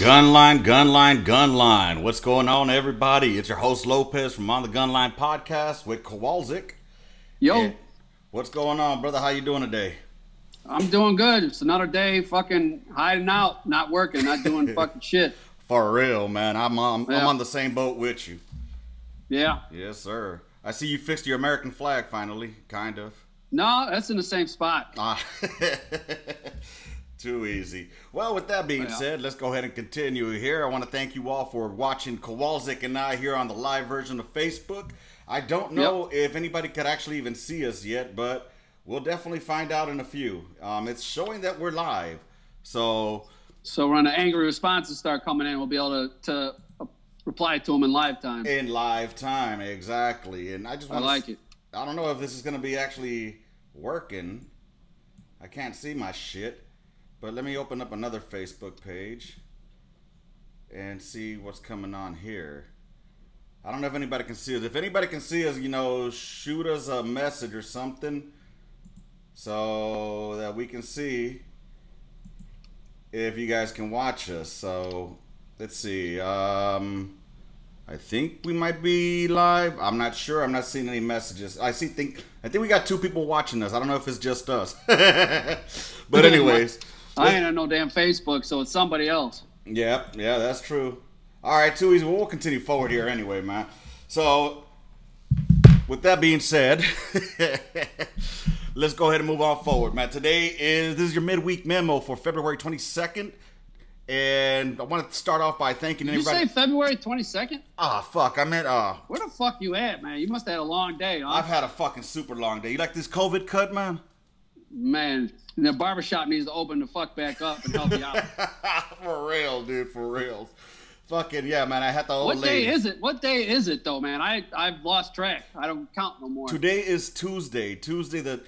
Gunline, Gunline, Gunline. What's going on, everybody? It's your host Lopez from On the Gunline podcast with Kowalczyk. Yo, what's going on, brother? How you doing today? I'm doing good. It's another day fucking hiding out, not working, not doing fucking shit. For real, man. I'm on, I'm Yeah. on the same boat with you. Yeah. Yes, sir. I see you fixed your American flag finally, kind of. No, that's in the same spot. Ah, too easy. Well, with that being Yeah. said, let's go ahead and continue here. I want to thank you all for watching Kowalczyk and I here on the live version of Facebook. I don't know if anybody could actually even see us yet, but we'll definitely find out in a few. Um, it's showing that we're live. So, So when the angry responses start coming in, we'll be able to, to uh, reply to them in live time. in live time, exactly. And I just I want like it. I don't know if this is going to be actually working. I can't see my shit. But let me open up another Facebook page and see what's coming on here. I don't know if anybody can see us. If anybody can see us, you know, shoot us a message or something so that we can see if you guys can watch us. So let's see. Um, I think we might be live. I'm not sure. I'm not seeing any messages. I see. Think I think we got two people watching us. I don't know if it's just us. but anyways, I ain't on no damn Facebook, so it's somebody else. yeah, yeah, that's true. All right, too easy. Well, we'll continue forward here anyway, man. So, with that being said, let's go ahead and move on forward, man. Today is this is your midweek memo for February 22nd, and I want to start off by thanking Did you say February 22nd? Ah, fuck. I meant uh. Where the fuck you at, man? You must have had a long day, huh? I've had a fucking super long day. You like this COVID cut, man? Man, the barbershop needs to open the fuck back up and help you out. for real, dude. For real. Fucking yeah, man. I had the old what lady. day is it? What day is it, though, man? I, I've lost track. I don't count no more. Today is Tuesday. Tuesday the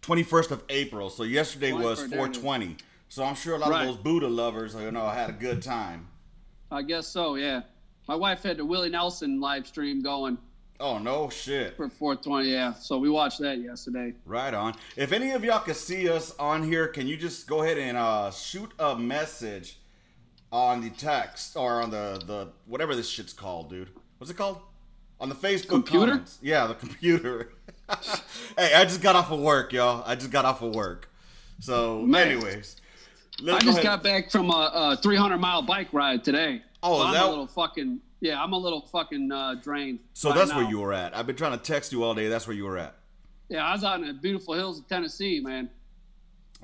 twenty first of April. So yesterday was 21st, there four twenty. So I'm sure a lot Right. of those Buddha lovers, you know, had a good time. I guess so, yeah. My wife had the Willie Nelson live stream going Oh no shit. for 420, yeah. So we watched that yesterday. Right on. If any of y'all can see us on here, can you just go ahead and uh, shoot a message on the text or on the the whatever this shit's called, dude? What's it called? On the Facebook Computer? comments. Yeah, the computer. hey, I just got off of work, y'all. I just got off of work. So, Man. anyways, I go just ahead- got back from a, a 300 mile bike ride today. Oh, So is I'm that- a little fucking yeah. I'm a little fucking uh, drained. So right that's now. where you were at. I've been trying to text you all day. That's where you were at. Yeah, I was out in the beautiful hills of Tennessee, man.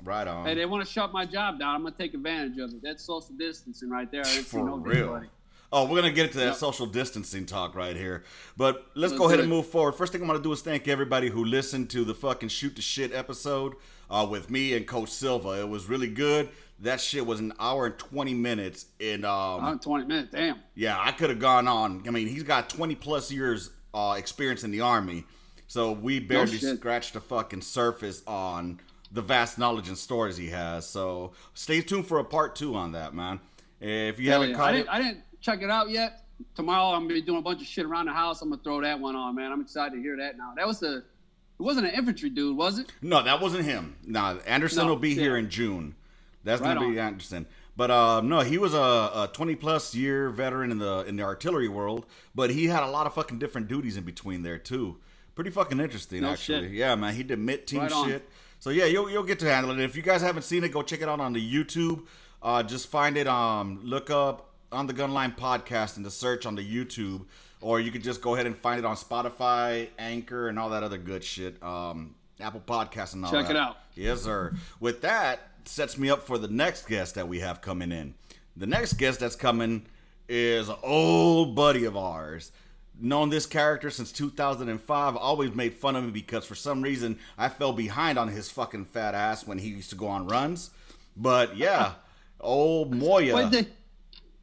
Right on. Hey, they want to shut my job down. I'm gonna take advantage of it. That's social distancing right there. I didn't see For no real. anybody. Oh, we're gonna get into that Yep. social distancing talk right here, but let's, Let's go ahead and move forward. First thing I'm gonna do is thank everybody who listened to the fucking shoot the shit episode uh, with me and Coach Silva. It was really good. That shit was an hour and 20 minutes, and um, 20 minutes. Damn. yeah, I could have gone on. I mean, he's got 20 plus years uh, experience in the army, so we barely shit. scratched the fucking surface on the vast knowledge and stories he has. So stay tuned for a part two on that, man. If you Hell haven't yeah. caught I it, didn't, I didn't check it out yet. Tomorrow I'm gonna be doing a bunch of shit around the house. I'm gonna throw that one on, man. I'm excited to hear that now. That was the. It wasn't an infantry dude, was it? No, that wasn't him. No, Anderson No, will be here in June. That's Right gonna be on. Anderson. But uh, no, he was a, a 20 plus year veteran in the in the artillery world. But he had a lot of fucking different duties in between there too. Pretty fucking interesting, No actually. shit. Yeah, man, he did mid team Right on. shit. So yeah, you'll you'll get to handle it. If you guys haven't seen it, go check it out on the YouTube. Uh, just find it. Um, look up on the Gunline podcast in the search on the YouTube, or you could just go ahead and find it on Spotify, Anchor, and all that other good shit. Um, Apple Podcasts and all that. Check that. it out. Yes, sir. With that, sets me up for the next guest that we have coming in. The next guest that's coming is an old buddy of ours. Known this character since 2005. Always made fun of him because for some reason I fell behind on his fucking fat ass when he used to go on runs. But yeah, old Moya. Wait, they,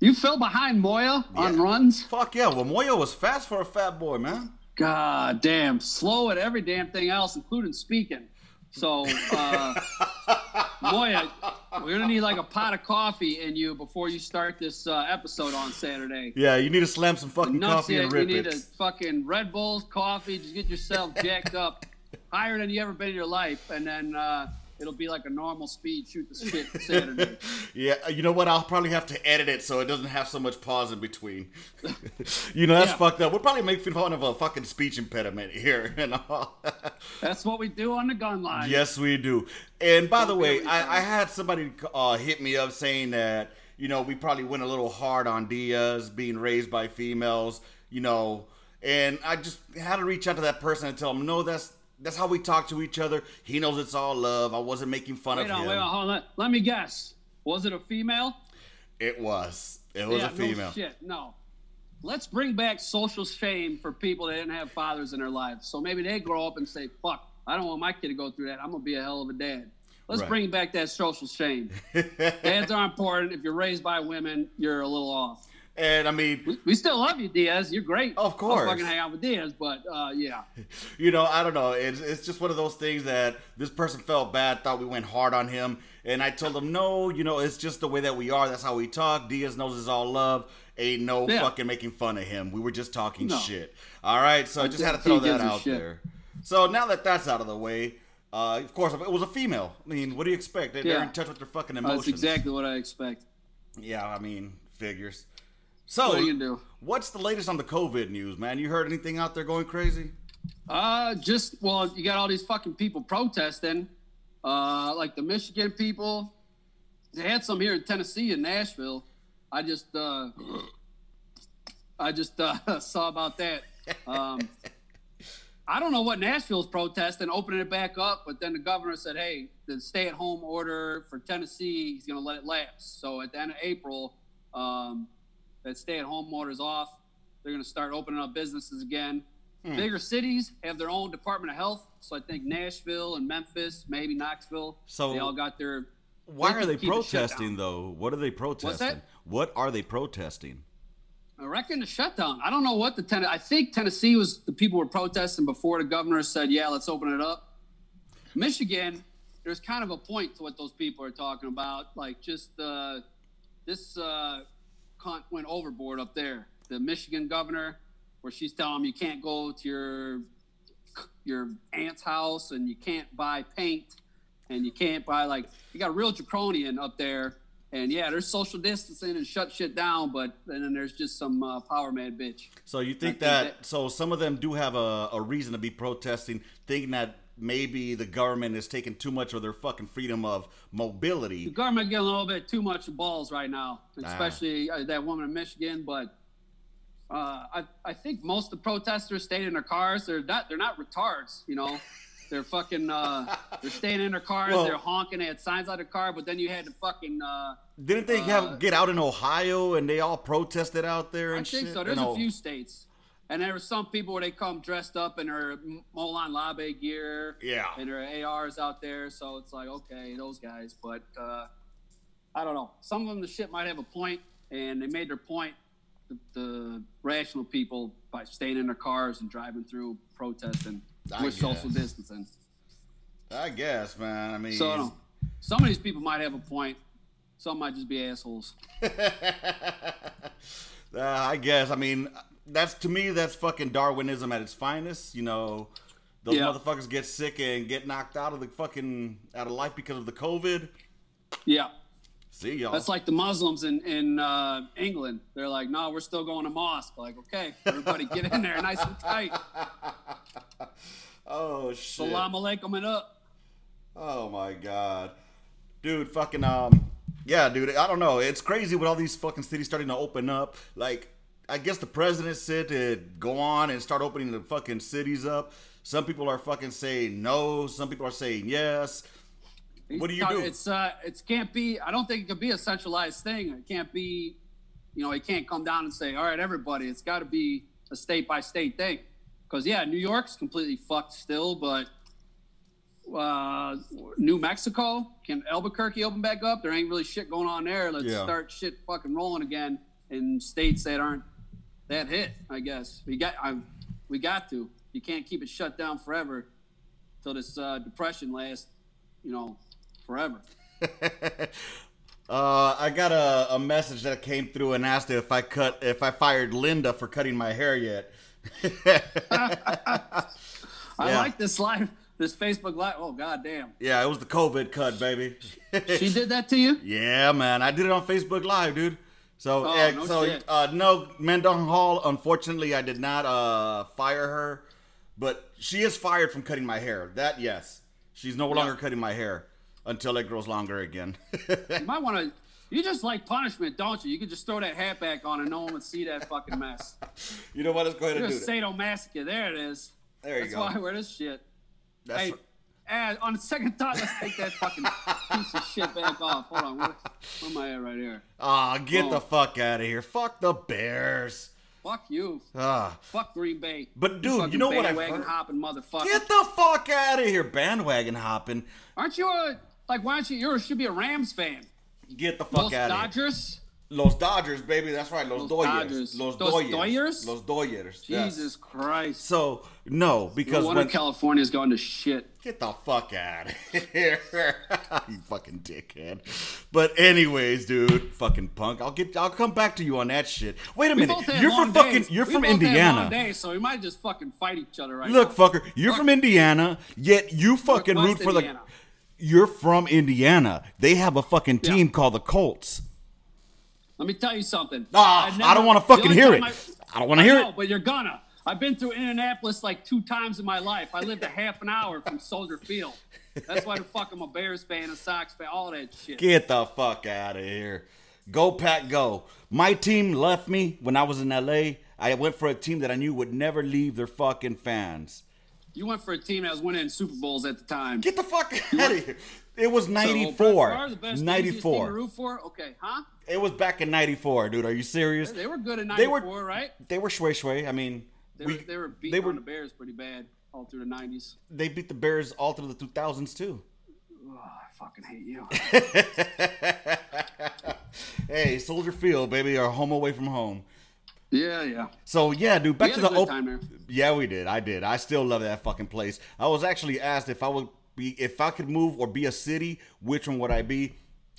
you fell behind Moya on runs? Fuck yeah. Well, Moya was fast for a fat boy, man. God damn, slow at every damn thing else, including speaking. So, uh, Moya, we're gonna need like a pot of coffee in you before you start this uh, episode on Saturday. Yeah, you need to slam some fucking coffee and you need it. a fucking Red Bulls, coffee. Just get yourself jacked up, higher than you ever been in your life, and then uh, it'll be like a normal speed shoot the shit Saturday. yeah, you know what? I'll probably have to edit it so it doesn't have so much pause in between. you know, that's Yeah. fucked up. We'll probably make fun of a fucking speech impediment here and all. That's what we do on the gun line. Yes, we do. And by the way, I. I had somebody uh, hit me up saying that you know we probably went a little hard on Diaz being raised by females, you know, and I just had to reach out to that person and tell him, no, that's that's how we talk to each other. He knows it's all love. I wasn't making fun Wait of on, him. wait on, hold on. Let me guess. Was it a female? It was. It was yeah, a female. No shit, no. Let's bring back social shame for people that didn't have fathers in their lives. So maybe they grow up and say, "Fuck, I don't want my kid to go through that. I'm gonna be a hell of a dad." Let's Right. bring back that social shame. Dads are important. If you're raised by women, you're a little off. And I mean, We, we still love you, Diaz. You're great. Of course. I'll fucking hang out with Diaz, but uh, yeah. you know, I don't know. It's, it's just one of those things that this person felt bad, thought we went hard on him. And I told him, no, you know, it's just the way that we are. That's how we talk. Diaz knows it's all love. Ain't no Yeah. fucking making fun of him. We were just talking No. shit. All right. So I just had to throw that out shit. there. So now that that's out of the way, uh, of course, it was a female. I mean, what do you expect? They- They're Yeah. in touch with their fucking emotions. That's exactly what I expect. Yeah, I mean, figures. So, What you do? what's the latest on the COVID news, man? You heard anything out there going crazy? Uh, just well, you got all these fucking people protesting, uh, like the Michigan people. They had some here in Tennessee in Nashville. I just, uh, I just uh, saw about that. Um, I don't know what Nashville's protesting, opening it back up, but then the governor said, "Hey, the stay-at-home order for Tennessee, he's going to let it lapse." So at the end of April, um, that stay-at-home order's off. They're going to start opening up businesses again. Bigger cities have their own Department of Health, so I think Nashville and Memphis, maybe Knoxville, So- they all got their. Why They are they keep the shutdown. protesting though? What are they protesting? What are they protesting? I reckon the shutdown. I don't know what the ten. I think Tennessee was the people were protesting before the governor said, "Yeah, let's open it up." Michigan, there's kind of a point to what those people are talking about. Like just uh, this uh, cunt went overboard up there. The Michigan governor, where she's telling him you can't go to your your aunt's house and you can't buy paint and you can't buy like you got a real draconian up there. And yeah, there's social distancing and shut shit down, but and then there's just some uh, power mad bitch. So you think think that, that- so some of them do have a, a reason to be protesting, thinking that maybe the government is taking too much of their fucking freedom of mobility. The government getting a little bit too much balls right now, especially uh, that woman in Michigan. But uh, I, I think most of the protesters stayed in their cars. They're not they're not retards, you know. They're fucking uh, they're staying in their cars. Well- they're honking. They had signs on the car, but then you had to fucking. Uh, Didn't they Uh, have get out in Ohio and they all protested out there I think shit? so. There's a few states, and there were some people where they come dressed up in their Molon Labe gear. Yeah. and their ARs out there. So it's like, okay, those guys. But uh, I don't know. Some of them, the shit might have a point, and they made their point, the, the rational people, by staying in their cars and driving through protesting I with social distancing. I guess, man. I mean, So I some of these people might have a point. Some might just be assholes. Uh, I guess. I mean, that's to me, that's fucking Darwinism at its finest. You know, those Yeah. motherfuckers get sick and get knocked out of the fucking out of life because of the COVID. Yeah. See y'all. That's like the Muslims in in uh, England. They're like, no, we're still going to mosque. Like, okay, everybody get in there, nice and tight. oh shit. Salam alaikum and up. Oh my god, dude, fucking um, yeah, dude. I don't know. It's crazy with all these fucking cities starting to open up. Like, I guess the president said to go on and start opening the fucking cities up. Some people are fucking saying no. Some people are saying yes. What do you do? It's uh, it can't be. I don't think it could be a centralized thing. It can't be, you know, it can't come down and say, all right, everybody. It's got to be a state by state thing. Because yeah, New York's completely fucked still, but uh, New Mexico can Albuquerque open back up? There ain't really shit going on there. Let's Yeah. start shit fucking rolling again in states that aren't that hit. I guess we got. I, we got to. You can't keep it shut down forever till this uh, depression lasts. You know, forever. Uh, I got a, a message that came through and asked if I cut if I fired Linda for cutting my hair yet. I Yeah. like this live. this Facebook live. Oh goddamn. Yeah, it was the COVID cut, baby. She did that to you? yeah, man. I did it on Facebook Live, dude. So, Oh, no so shit. uh, no, Mendoza Hall. Unfortunately, I did not uh, fire her, but she is fired from cutting my hair. That yes, she's no longer cutting my hair until it grows longer again. You might want to. You just like punishment, don't you? You could just throw that hat back on and no one would see that fucking mess. you know what? Let's go ahead You're and do sadomasochist. There it is. There you That's go. why I wear this shit. That's hey, and on the second thought, let's take that fucking piece of shit back off. Hold on, where, where am I at right here? Ah, get Oh. the fuck out of here. Fuck the Bears. Fuck you. Ah, Fuck Green Bay. But, dude, you fucking know what I've bandwagon heard? hopping motherfucker. get the fuck out of here, bandwagon hopping. Aren't you a like? Why don't you? You should be a Rams fan. Get the fuck Los out of here. Dodgers. Los Dodgers, baby. That's right. Los, Los Doyers. Dodgers. Los Los Doyers. Doyers? Los Doyers. yes. Jesus Christ. So no, No because wonder when California's going to shit. get the fuck out of here, you fucking dickhead. But anyways, dude, fucking punk. I'll get. I'll come back to you on that shit. Wait a We minute. You're from fucking. days. You're We from both had long Indiana. days, so we might just fucking fight each other right Look, now. fucker. You're Fuck. from Indiana, yet you fucking root for the. You're from Indiana. They have a fucking Yeah. team called the Colts. Let me tell you something. Ah, I've I don't wanna fucking hear it. I don't wanna hear it. know, But you're gonna. I've been through Indianapolis like two times in my life. I lived a half an hour from Soldier Field. That's why the fuck I'm a Bears fan, a Sox fan, all that shit. Get the fuck out of here. Go Pack Go. My team left me when I was in LA. I went for a team that I knew would never leave their fucking fans. You went for a team that was winning Super Bowls at the time. Get the fuck out of here. It was So, 94. Favre, the best, easiest team to 94. root for? Okay, huh? It was back in 94, dude. Are you serious? They were good in They '94, were- right? They were shway shway. I mean, They we, were they were beating they were the Bears pretty bad all through the '90s. they beat the Bears all through the 2000s too. Oh, I fucking hate you. hey, Soldier Field, baby, our home away from home. yeah, yeah. So yeah, dude, back to the a good op- time there. Yeah, we did. I did. I still love that fucking place. I was actually asked if I would be if I could move or be a city, which one would I be?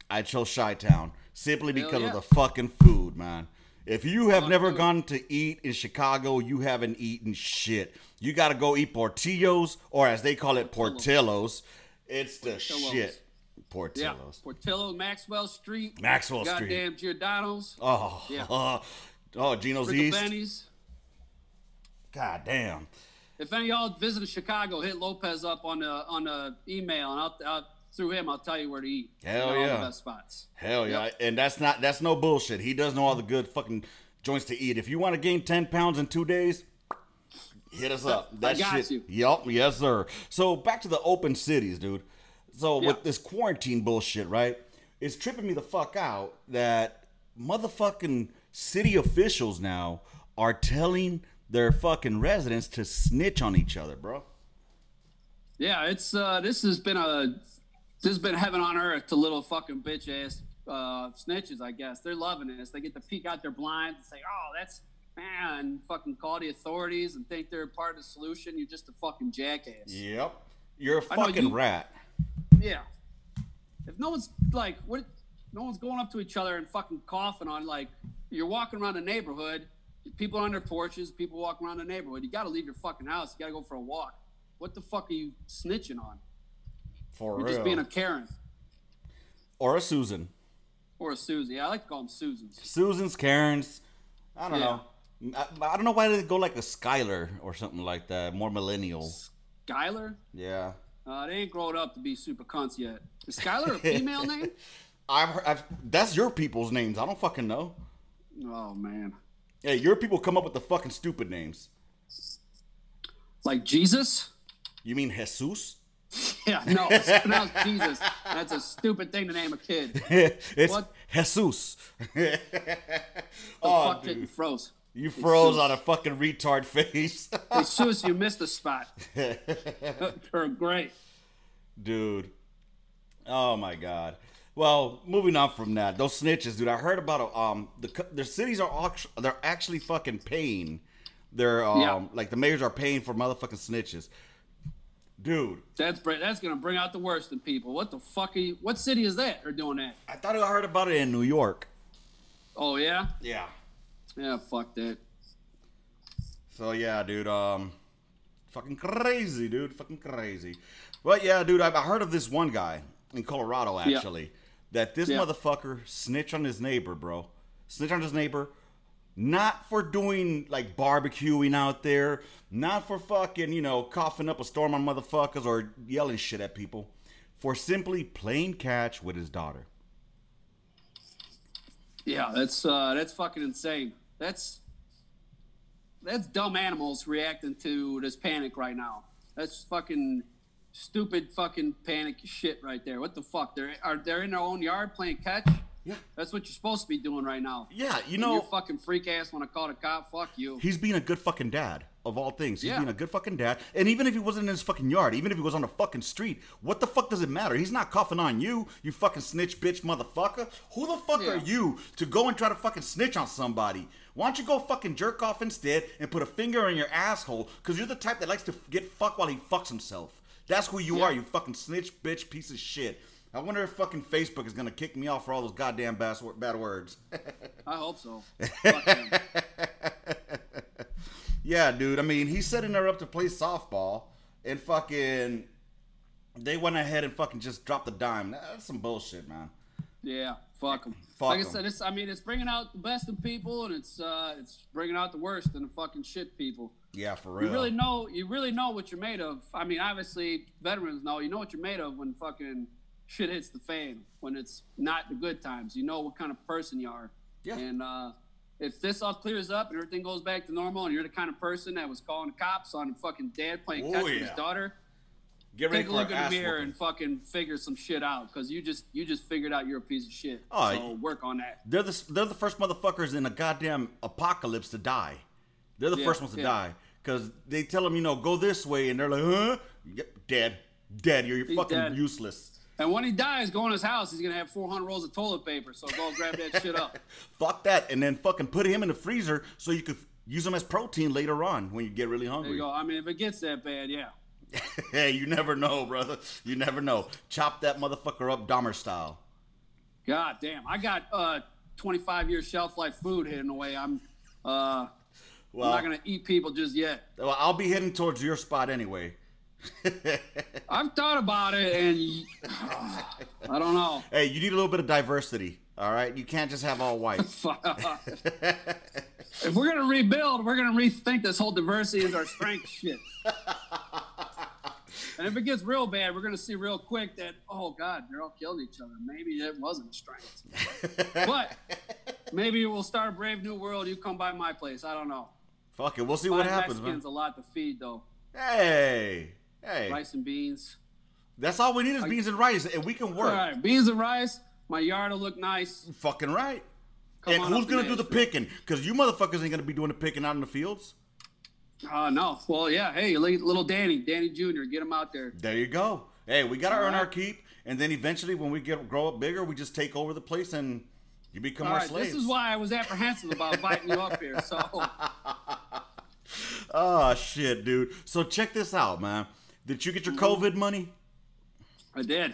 I chose Chi Town simply because yeah. of the fucking food, man. If you have never food. gone to eat in Chicago, you haven't eaten shit. You got to go eat Portillos, or as they call it, Portillos. It's the Portillos. shit. Yeah, Portillos. Portillo, Maxwell Street, Maxwell Street. goddamn Giordano's, Oh, Yeah. oh, Gino's Rickle East. God damn. If any of y'all visited Chicago, hit Lopez up on the on the email, and I'll, I'll through him I'll tell you where to eat. Hell And all yeah. the best spots. Hell yeah, Yep. and that's not that's no bullshit. He does know all the good fucking joints to eat. If you want to gain ten pounds in two days, hit us up. I That got shit. you. Yup, yes sir. So back to the open cities, dude. So with this quarantine bullshit, right? It's tripping me the fuck out that motherfucking city officials now are telling their fucking residents to snitch on each other, bro. Yeah, it's uh, this has been a this has been heaven on earth to little fucking bitch ass uh, snitches. I guess they're loving this. They get to peek out their blinds and say, "Oh, that's man," and fucking call the authorities and think they're part of the solution. You're just a fucking jackass. Yep. You're a fucking you- rat. Yeah. If no one's like, what? No one's going up to each other and fucking coughing on like you're walking around the neighborhood. People on their porches. People walking around the neighborhood. You got to leave your fucking house. You got to go for a walk. What the fuck are you snitching on? For You're real. just being a Karen or a Susan. or a Susie. I like to call them Susans. Susans, Karens. I don't Yeah. know. I, I don't know why they go like a Skylar or something like that. More millennial. Skylar. Yeah. Uh, they ain't grown up to be super cunts yet. Is Skylar a female name? I've, heard, I've that's your people's names. I don't fucking know. Oh man. Hey, your people come up with the fucking stupid names. Like Jesus? You mean Jesus? Yeah, no, it's pronounced Jesus. That's a stupid thing to name a kid. it's What? Jesus. The oh, fuck it, you dude. froze. You froze Jesus. on a fucking retard face. Hey, Sus, you missed a spot. You're great. dude. Oh my god. Well, moving on from that, those snitches, dude. I heard about um the their cities are they're actually fucking paying. They're um Yeah. like the mayors are paying for motherfucking snitches. Dude, That's that's gonna bring out the worst in people. What the fuck are you? What city is that? Are doing that? I thought I heard about it in New York. Oh yeah, Yeah. yeah. Fuck that. So yeah, dude. Um, Fucking crazy, dude. Fucking crazy. But yeah, dude, I, I heard of this one guy in Colorado Yeah. That this Yeah. motherfucker snitch on his neighbor, bro. Snitch on his neighbor. Not for doing like barbecuing out there, not for fucking, you know, coughing up a storm on motherfuckers or yelling shit at people, for simply playing catch with his daughter. Yeah, that's uh, that's fucking insane. That's that's dumb animals reacting to this panic right now. That's fucking stupid fucking panic shit right there. What the fuck? They're are they're in their own yard playing catch? Yeah. That's what you're supposed to be doing right now. Yeah, you know, you fucking freak ass when I call the cop. Fuck you. he's being a good fucking dad of all things. He's Yeah. being a good fucking dad. And even if he wasn't in his fucking yard, even if he was on the fucking street, what the fuck does it matter? He's not coughing on you, you fucking snitch bitch motherfucker. Who the fuck are you to go and try to fucking snitch on somebody? Why don't you go fucking jerk off instead and put a finger in your asshole? Because you're the type that likes to get fucked while he fucks himself. That's who you Yeah. are, you fucking snitch bitch piece of shit. I wonder if fucking Facebook is gonna kick me off for all those goddamn bad, bad words. I hope so. Fuck. Yeah, dude. I mean, he's setting her up to play softball, and fucking, they went ahead and fucking just dropped the dime. That's some bullshit, man. Yeah, fuck them. Fuck like 'em. I said, it's, I mean, it's bringing out the best in people, and it's uh, it's bringing out the worst in the fucking shit people. Yeah, for real. You really know, you really know what you're made of. I mean, obviously, veterans know. You know what you're made of when fucking shit hits the fan. When it's not the good times, you know what kind of person you are. Yeah. And uh, if this all clears up and everything goes back to normal, and you're the kind of person that was calling the cops on a fucking dad playing catch with yeah. his daughter, Get ready take a look in the mirror and fucking figure some shit out because you just you just figured out you're a piece of shit. Oh, so work on that. They're the they're the first motherfuckers in a goddamn apocalypse to die. They're the Yeah, first ones to yeah. die because they tell them, you know, go this way, and they're like, huh? Yep, dead, dead. You're He's fucking dead. useless. And when he dies, go in his house. He's gonna have 400 rolls of toilet paper. So go grab that shit up. Fuck that, and then fucking put him in the freezer so you could use him as protein later on when you get really There hungry. you go. I mean, if it gets that bad, yeah. hey, you never know, brother. You never know. Chop that motherfucker up Dahmer style. God damn, I got uh 25 year shelf life food hidden away. I'm uh Well, I'm not gonna eat people just yet. well, I'll be heading towards your spot anyway. I've thought about it, and I don't know. Hey, you need a little bit of diversity. All right, you can't just have all white. if we're gonna rebuild, we're gonna rethink this whole diversity is our strength shit. And if it gets real bad, we're gonna see real quick that oh god, they're all killing each other. Maybe it wasn't strength, but maybe we'll start a brave new world. You come by my place. I don't know. Fuck it, we'll see what happens, Mexicans man. a lot to feed though. Hey, hey, Rice and beans. that's all we need is beans and rice, and we can All work. right, beans and rice. My yard will look nice. Fucking right. Come and who's gonna do the picking? Because you motherfuckers ain't gonna be doing the picking out in the fields. Uh, no. Well, yeah. Hey, little Danny, Danny Jr., get him out there. There you go. Hey, we gotta earn right. our keep, and then eventually, when we get grow up bigger, we just take over the place, and you become All our right, slaves. this is why I was apprehensive about inviting you up here. So, Oh shit, dude. So check this out, man. Did you get your Mm-hmm. COVID money? I did.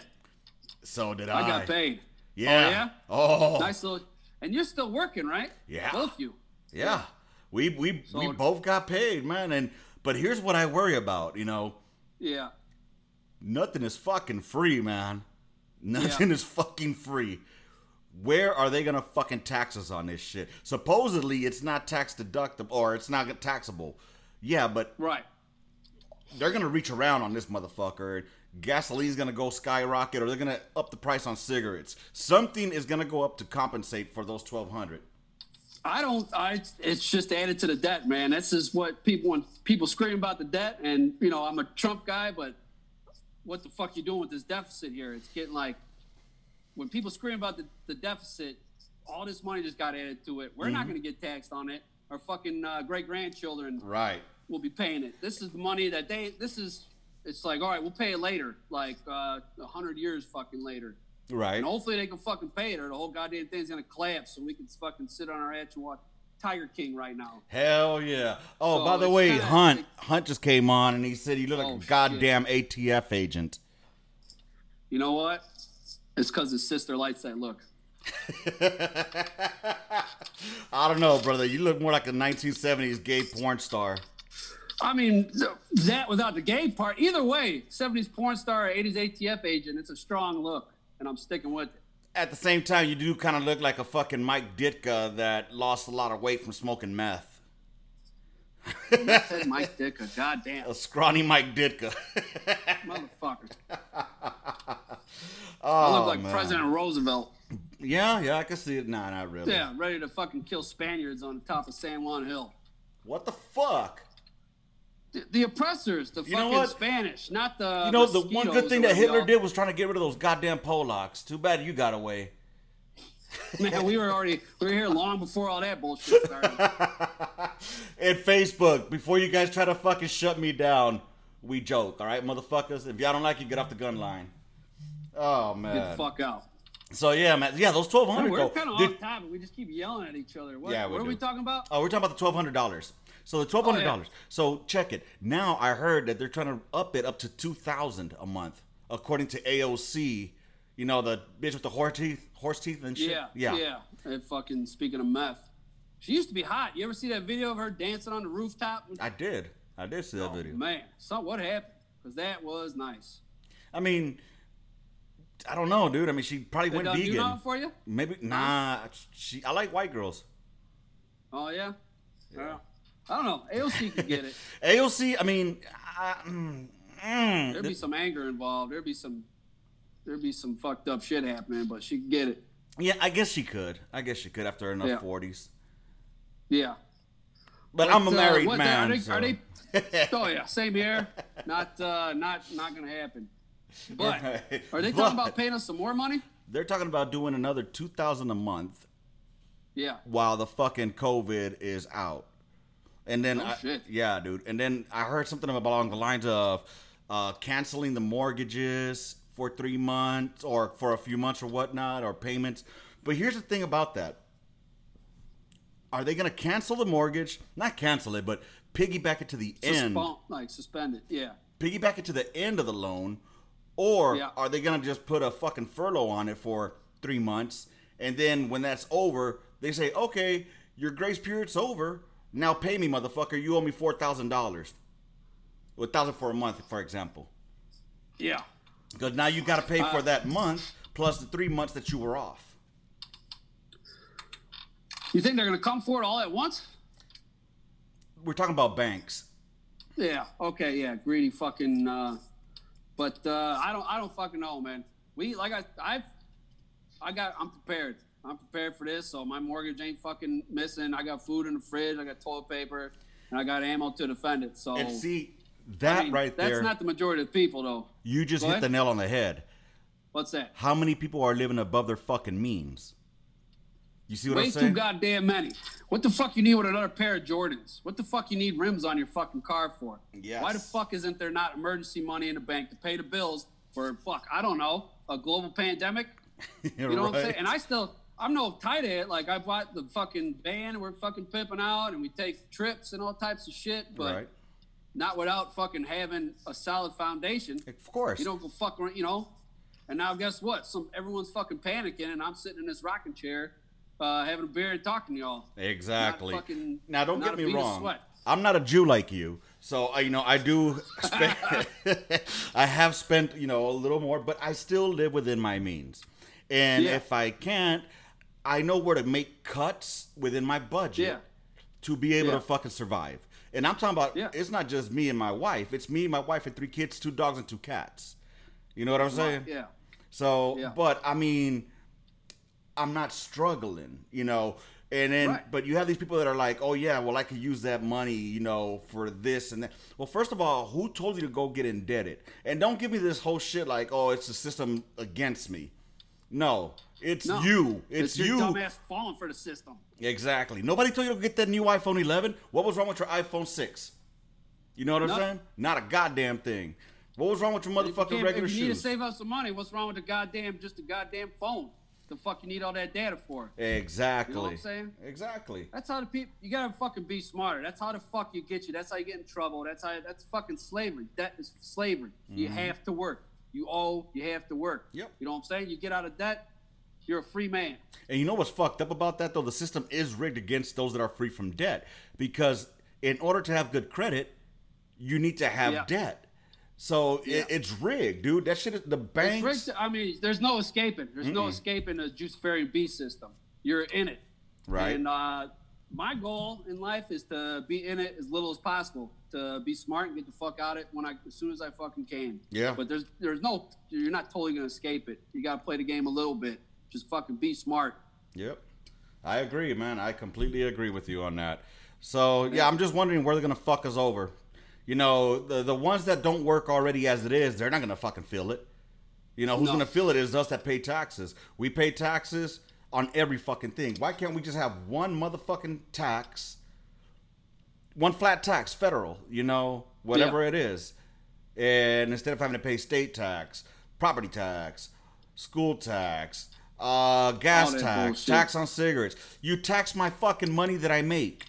So did I. I got paid. Yeah. yeah? Oh. Nice little. And you're still working, right? Yeah. Both you. Yeah. We we we So- both got paid, man. And but here's what I worry about. You know, Yeah. nothing is fucking free, man. Nothing is fucking free. Where are they gonna fucking tax us on this shit? Supposedly it's not tax deductible or it's not taxable. Yeah, but Right. they're gonna reach around on this motherfucker. Gasoline's gonna go skyrocket, or they're gonna up the price on cigarettes. Something is gonna go up to compensate for those twelve hundred. I don't. I. It's just added to the debt, man. This is what people when people scream about the debt, and you know I'm a Trump guy, but what the fuck you doing with this deficit here? It's getting like when people scream about the, the deficit, all this money just got added to it. We're Mm-hmm. not going to get taxed on it. Our fucking uh, great grandchildren Right. will be paying it. This is the money that they. This is. It's like all right, we'll pay it later, like uh, a hundred years fucking later. Right. And hopefully they can fucking pay it, or the whole goddamn thing's gonna collapse, so we can fucking sit on our ass and watch Tiger King right now. Hell yeah. Oh, So by the way, kinda- Hunt Hunt just came on and he said he looked like Oh, a shit. goddamn ATF agent. You know what? It's because his sister likes that look. I don't know, brother. You look more like a 1970s gay porn star. I mean, that without the gay part. Either way, 70s porn star, 80s ATF agent, it's a strong look, and I'm sticking with it. At the same time, you do kind of look like a fucking Mike Ditka that lost a lot of weight from smoking meth. I said Mike Ditka, goddamn. A scrawny Mike Ditka. Motherfuckers. oh, I look like man. President Roosevelt. Yeah, yeah, I can see it. Nah, not really. Yeah, ready to fucking kill Spaniards on the top of San Juan Hill. What the fuck? The, the oppressors, the You fucking? Spanish, not the. You know, the one good thing that Hitler did was trying to get rid of those goddamn Polacks. Too bad you got away. Man, we were already we were here long before all that bullshit started. and Facebook, before you guys try to fucking shut me down, we joke, all right, motherfuckers? If y'all don't like it, get off the gun line. Oh, man, Get the fuck out. So, yeah, man. Yeah, those 1200 We're kind of off topic. We just keep yelling at each other. What, Yeah, we what are we talking about? Oh, we're talking about the twelve hundred dollars. So the twelve hundred oh, dollars. Oh, So check it. Now I heard that they're trying to up it up to two thousand a month, according to AOC. You know the bitch with the horse teeth, horse teeth and shit. Yeah, yeah. yeah. And fucking speaking of meth, she used to be hot. You ever see that video of her dancing on the rooftop? I did. I did see that Oh, video. Man, so what happened? Because that was nice. I mean, I don't know, dude. I mean, she probably It went done do vegan. for you? Maybe nah. She. I like white girls. Oh yeah. Yeah. I don't know. AOC could get it. AOC. I mean, I, mm, mm, There'd be some anger involved. There'd be some. There'd be some fucked up shit happening, but she could get it. yeah. I guess she could. I guess she could after enough Yeah. forties. Yeah. But But, I'm a uh, married what, man. Are they, so. are they? Oh yeah, same here. Not uh, not not gonna happen. But are they But- talking about paying us some more money? They're talking about doing another two thousand a month Yeah. while the fucking COVID is out. And then, Oh, I, shit. yeah, dude. And then I heard something about along the lines of uh, canceling the mortgages for three months or for a few months or whatnot or payments. But here's the thing about that: Are they going to cancel the mortgage? Not cancel it, but piggyback it to the end. Suspend, like suspend it. Yeah. Piggyback it to the end of the loan, or Yeah. are they going to just put a fucking furlough on it for three months, and then when that's over, they say, okay, your grace period's over. Now pay me, motherfucker. You owe me four thousand dollars, a thousand for a month, for example. Yeah. Because now you got to pay for Uh, that month plus the three months that you were off. You think they're gonna come for it all at once? We're talking about banks. Yeah. Okay. Yeah. Greedy fucking. Uh, but uh, I don't. I don't fucking know, man. We like I. I. I got. I'm prepared. I'm prepared for this. So my mortgage ain't fucking missing. I got food in the fridge. I got toilet paper, and I got ammo to defend it. So And see I that mean, right That's there, That's not the majority of people, though. you just Go hit ahead. the nail on the head. What's that? How many people are living above their fucking means? You see what Way I'm saying? Way too goddamn many. What the fuck you need with another pair of Jordans? What the fuck you need rims on your fucking car for? Yes. Why the fuck isn't there not emergency money in the bank to pay the bills for fuck? I don't know a global pandemic. You know what I'm saying? And I still, I'm no tight at. Like I bought the fucking van, we're fucking pimping out, and we take trips and all types of shit, but right. Not without fucking having a solid foundation. Of course. You don't go fuck around, you know. And now guess what? Some everyone's fucking panicking, and I'm sitting in this rocking chair, uh, having a beer and talking to y'all. Exactly. Not fucking- now, don't get me wrong. I'm not a Jew like you, so uh, you know I do. Spend, I have spent you know a little more, but I still live within my means. And Yeah. if I can't, I know where to make cuts within my budget Yeah. to be able Yeah. to fucking survive. And I'm talking about Yeah. it's not just me and my wife; it's me, my wife, and three kids, two dogs, and two cats. You know what I'm saying? Yeah. So, Yeah. but I mean, I'm not struggling, you know. And then, Right. but you have these people that are like, oh yeah, well I could use that money, you know, for this and that. Well, first of all, who told you to go get indebted? And don't give me this whole shit like, oh, it's the system against me. No, it's No. you. It's, your you. dumbass falling for the system. Exactly. Nobody told you to get that new iPhone 11. What was wrong with your iPhone 6? You know what I'm Nothing. saying? Not a goddamn thing. What was wrong with your If you, motherfucking regular if you need to save up some money, what's wrong with the goddamn just the goddamn phone? The fuck you need all that data for? Exactly. You know what I'm saying? Exactly. That's how the people. You gotta fucking be smarter. That's how the fuck you get you. That's how you get in trouble. That's how. That's fucking slavery. That is slavery. You have to work. You owe. You have to work. Mm-hmm. Yep. You know what I'm saying? You get out of debt. You're a free man. And you know what's fucked up about that though? The system is rigged against those that are free from debt because in order to have good credit, you need to have Yeah. debt. So Yeah. it, it's rigged, dude. That shit, is, the It's banks. rigged- I mean, there's no escaping. There's no Mm-mm. escaping the Juiciferian B system. You're in it. Right. And uh, my goal in life is to be in it as little as possible. To be smart and get the fuck out of it when I as soon as I fucking can. Yeah. But there's there's no you're not totally gonna escape it. You gotta play the game a little bit. Just fucking be smart. Yep. I agree, man. I completely agree with you on that. So yeah, I'm just wondering where they're gonna fuck us over. You know, the the ones that don't work already as it is, they're not gonna fucking feel it. You know, who's No. gonna feel it is us that pay taxes. We pay taxes on every fucking thing. Why can't we just have one motherfucking tax, one flat tax, federal? You know, whatever Yeah. it is, and instead of having to pay state tax, property tax, school tax, uh, gas tax, tax on cigarettes, you tax my fucking money that I make.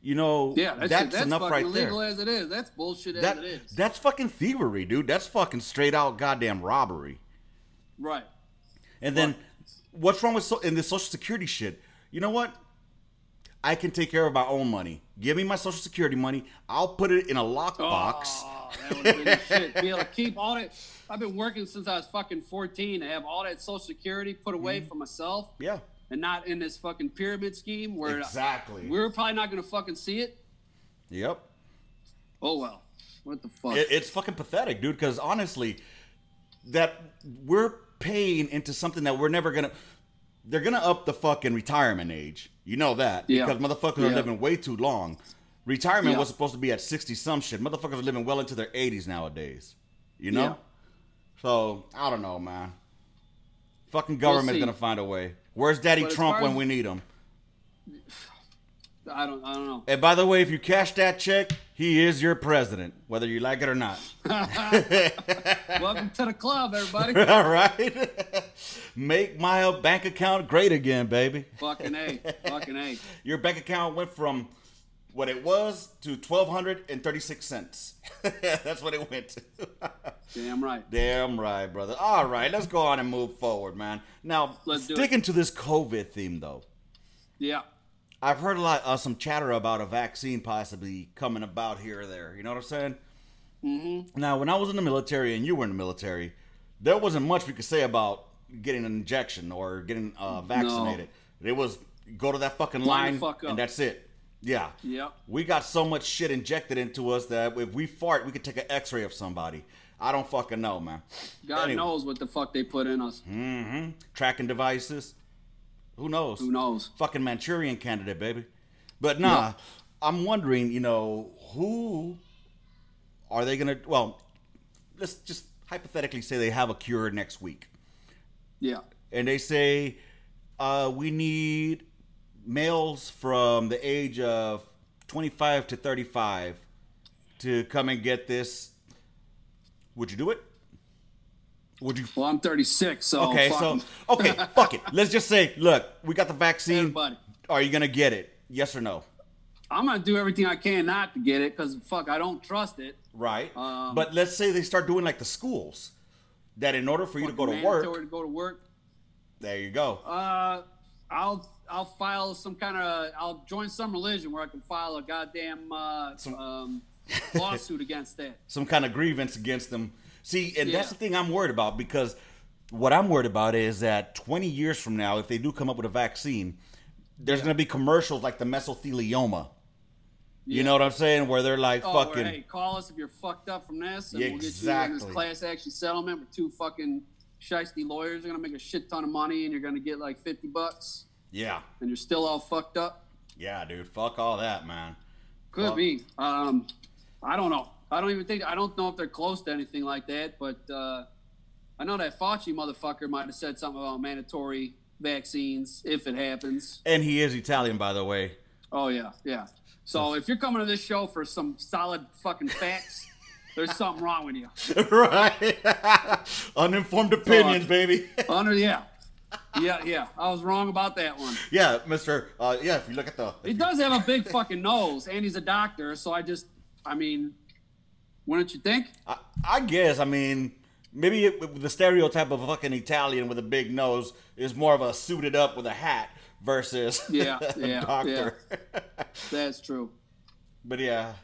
You know, Yeah, that's, that's, that's enough right illegal there. as it is. That's bullshit as it is. that's fucking thievery, dude. That's fucking straight out goddamn robbery. right. And then, what's wrong with so in this social security shit? You know what? I can take care of my own money. Give me my social security money. I'll put it in a lockbox. Oh, that would have been the shit. Be able to keep all that. I've been working since I was fucking 14 to have all that social security put away Mm-hmm. for myself Yeah, and not in this fucking pyramid scheme where exactly. we're probably not going to fucking see it. yep. Oh, well. What the fuck? It, it's fucking pathetic, dude. Because honestly, that we're paying into something that we're never gonna. They're gonna up the fucking retirement age. You know that Yeah. because motherfuckers are living way too long. Retirement Yeah. was supposed to be at sixty some shit. Motherfuckers are living well into their eighties nowadays. You know. Yeah. So I don't know, man. Fucking government's see. gonna find a way. Where's Daddy But Trump when we need him? I don't. I don't know. And by the way, if you cash that check, he is your president, whether you like it or not. Welcome to the club, everybody. All right. Make my bank account great again, baby. fucking a. Fucking a. Your bank account went from what it was to twelve hundred and thirty-six cents. That's what it went to. Damn right. Damn right, brother. All right, let's go on and move forward, man. Now, Let's sticking to this COVID theme, though, Yeah. I've heard a lot, uh, some chatter about a vaccine possibly coming about here or there. You know what I'm saying? Mm-hmm. Now, when I was in the military and you were in the military, there wasn't much we could say about getting an injection or getting uh, vaccinated. It was go to that fucking Line line fuck and that's it. Yeah. Yep. We got so much shit injected into us that if we fart, we could take an X-ray of somebody. I don't fucking know, man. God Anyway. knows what the fuck they put in us. Mm-hmm. Tracking devices. Who knows? Who knows? Fucking Manchurian candidate, baby. But nah, Yeah. I'm wondering, you know, who are they gonna? Well, let's just hypothetically say they have a cure next week, Yeah. and they say uh, we need males from the age of 25 to 35 to come and get this. Would you do it? Would you Well, I'm 36, so Okay, fuck so 'em. okay, fuck it. Let's just say, look, we got the vaccine. Everybody. Are you gonna get it? Yes or no? I'm gonna do everything I can not to get it because fuck, I don't trust it. Right. Um, but let's say they start doing like the schools, that in order for you to go to work, to go to work. there you go. Uh, I'll I'll file some kind of I'll join some religion where I can file a goddamn uh, Some- um, lawsuit against that. Some kind of grievance against them. See, and that's the thing I'm worried about because what I'm worried about is that 20 years from now, if they do come up with a vaccine, there's gonna be commercials like the mesothelioma. You Yeah. know what I'm saying? Where they're like Oh, fucking. hey, call us if you're fucked up from this, and we'll get you in this class action settlement with two fucking shisty lawyers. They're gonna make a shit ton of money, and you're gonna get like 50 bucks, Yeah. and you're still all fucked up. Yeah, dude. Fuck all that, man. Could Fuck. be. Um, I don't know. I don't even think. I don't know if they're close to anything like that. But uh, I know that Fauci motherfucker might have said something about mandatory vaccines if it happens. And he is Italian, by the way. Oh yeah, yeah. So if you're coming to this show for some solid fucking facts, there's something wrong with you. right. Uninformed opinions, baby. Under yeah, yeah, yeah. I was wrong about that one. yeah, Mister. Uh, yeah, if you look at the. He does have a big fucking nose, and he's a doctor. So I just, I mean, wouldn't you think? I, I guess. I mean, maybe it, the stereotype of a fucking Italian with a big nose is more of a suited up with a hat versus Yeah, yeah, doctor. That's true. But yeah.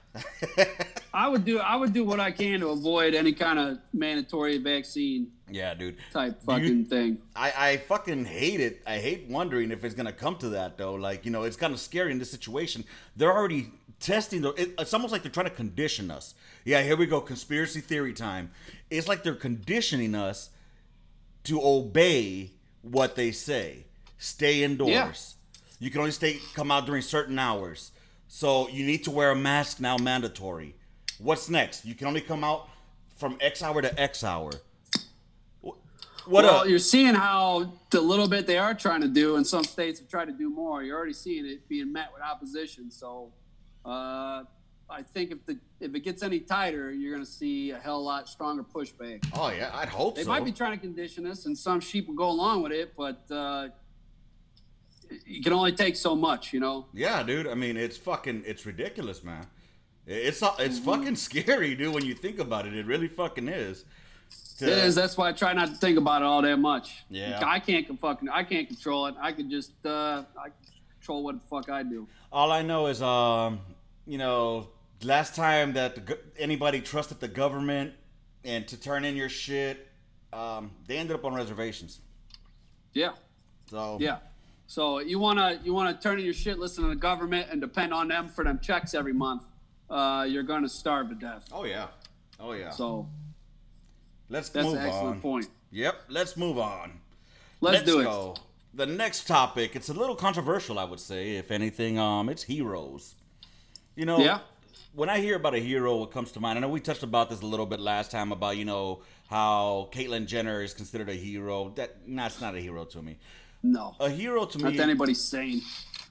I would do I would do what I can to avoid any kind of mandatory vaccine yeah, dude. type Do you- fucking thing. I, I fucking hate it. I hate wondering if it's gonna come to that though. Like you know, it's kind of scary in this situation. They're already testing. The, it, it's almost like they're trying to condition us. Yeah, here we go. Conspiracy theory time. It's like they're conditioning us to obey what they say. Stay indoors. Yeah. You can only stay come out during certain hours. So you need to wear a mask now, mandatory. What's next? You can only come out from X hour to X hour. Wh- What well, you're seeing how the little bit they are trying to do, and some states have tried to do more. You're already seeing it being met with opposition. So, uh, I think if the if it gets any tighter, you're going to see a hell lot stronger pushback. Oh yeah, I'd hope They so. might be trying to condition us, and some sheep will go along with it, but uh, you can only take so much, you know. yeah, dude. I mean, it's fucking, it's ridiculous, man. It's it's Mm-hmm. fucking scary, dude. When you think about it, it really fucking is. To- It is. That's why I try not to think about it all that much. Yeah. I can't fucking. I can't control it. I can just. Uh, I control what the fuck I do. All I know is, um, you know, last time that the, anybody trusted the government and to turn in your shit, um, they ended up on reservations. Yeah. So Yeah. So you wanna you wanna turn in your shit, listen to the government, and depend on them for them checks every month. Uh, you're gonna starve to death. Oh yeah. Oh yeah. So let's that's move an excellent on. point. Yep. Let's move on. Let's, do it. go. The next topic, it's a little controversial, I would say. If anything, um, it's heroes. You know, Yeah. when I hear about a hero, what comes to mind? I know we touched about this a little bit last time about you know how Caitlyn Jenner is considered a hero. That that's not a hero to me. No. A hero to Not me, that anybody's sane.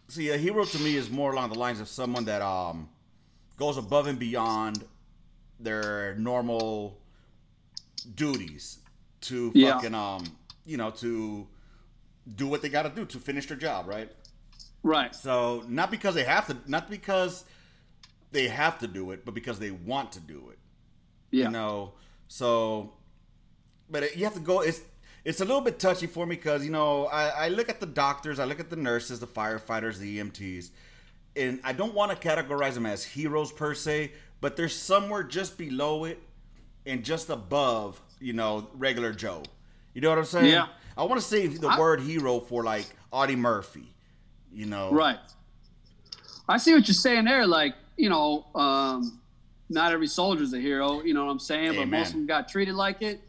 see, a hero to me is more along the lines of someone that um goes above and beyond their normal duties to Yeah. fucking um you know to do what they got to do to finish their job, right? Right. So not because they have to, not because they have to do it, but because they want to do it. Yeah. You know, so, but it, you have to go. It's it's a little bit touchy for me because you know I, I look at the doctors, I look at the nurses, the firefighters, the EMTs, and I don't want to categorize them as heroes per se, but they're somewhere just below it and just above, you know, regular Joe. You know what I'm saying? Yeah. I want to save the I- word hero for like Audie Murphy. You know, Right. I see what you're saying there. Like, you know, um, not every soldier's a hero, you know what I'm saying? But most of them got treated like it.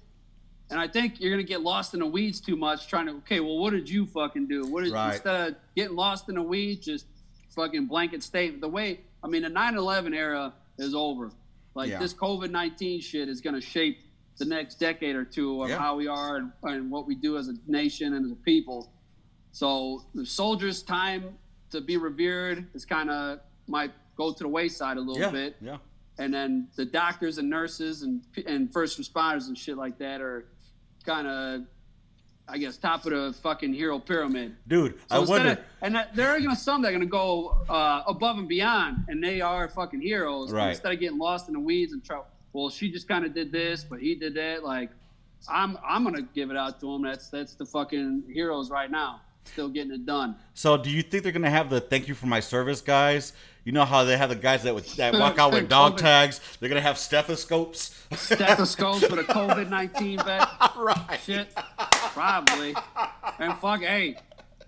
And I think you're going to get lost in the weeds too much trying to, okay, well, what did you fucking do? What did, Right. Instead of getting lost in the weeds, just fucking blanket statement. The way, I mean, the 9 11 era is over. Like, Yeah. this COVID 19 shit is going to shape the next decade or two of Yeah. how we are and, and what we do as a nation and as a people. So the soldiers' time to be revered is kind of might go to the wayside a little Yeah. bit, Yeah. and then the doctors and nurses and and first responders and shit like that are kind of, I guess, top of the fucking hero pyramid. Dude, So I wonder. of, and that, there are gonna some that are gonna go uh, above and beyond, and they are fucking heroes. Right. Instead of getting lost in the weeds and trouble. well, she just kind of did this, but he did that. Like, I'm I'm gonna give it out to him. That's that's the fucking heroes right now, still getting it done. So, do you think they're gonna have the "Thank you for my service" guys? You know how they have the guys that would, that walk out with dog COVID. tags. They're gonna have stethoscopes. Stethoscopes with a COVID nineteen vet. right. Shit, probably. And fuck, hey,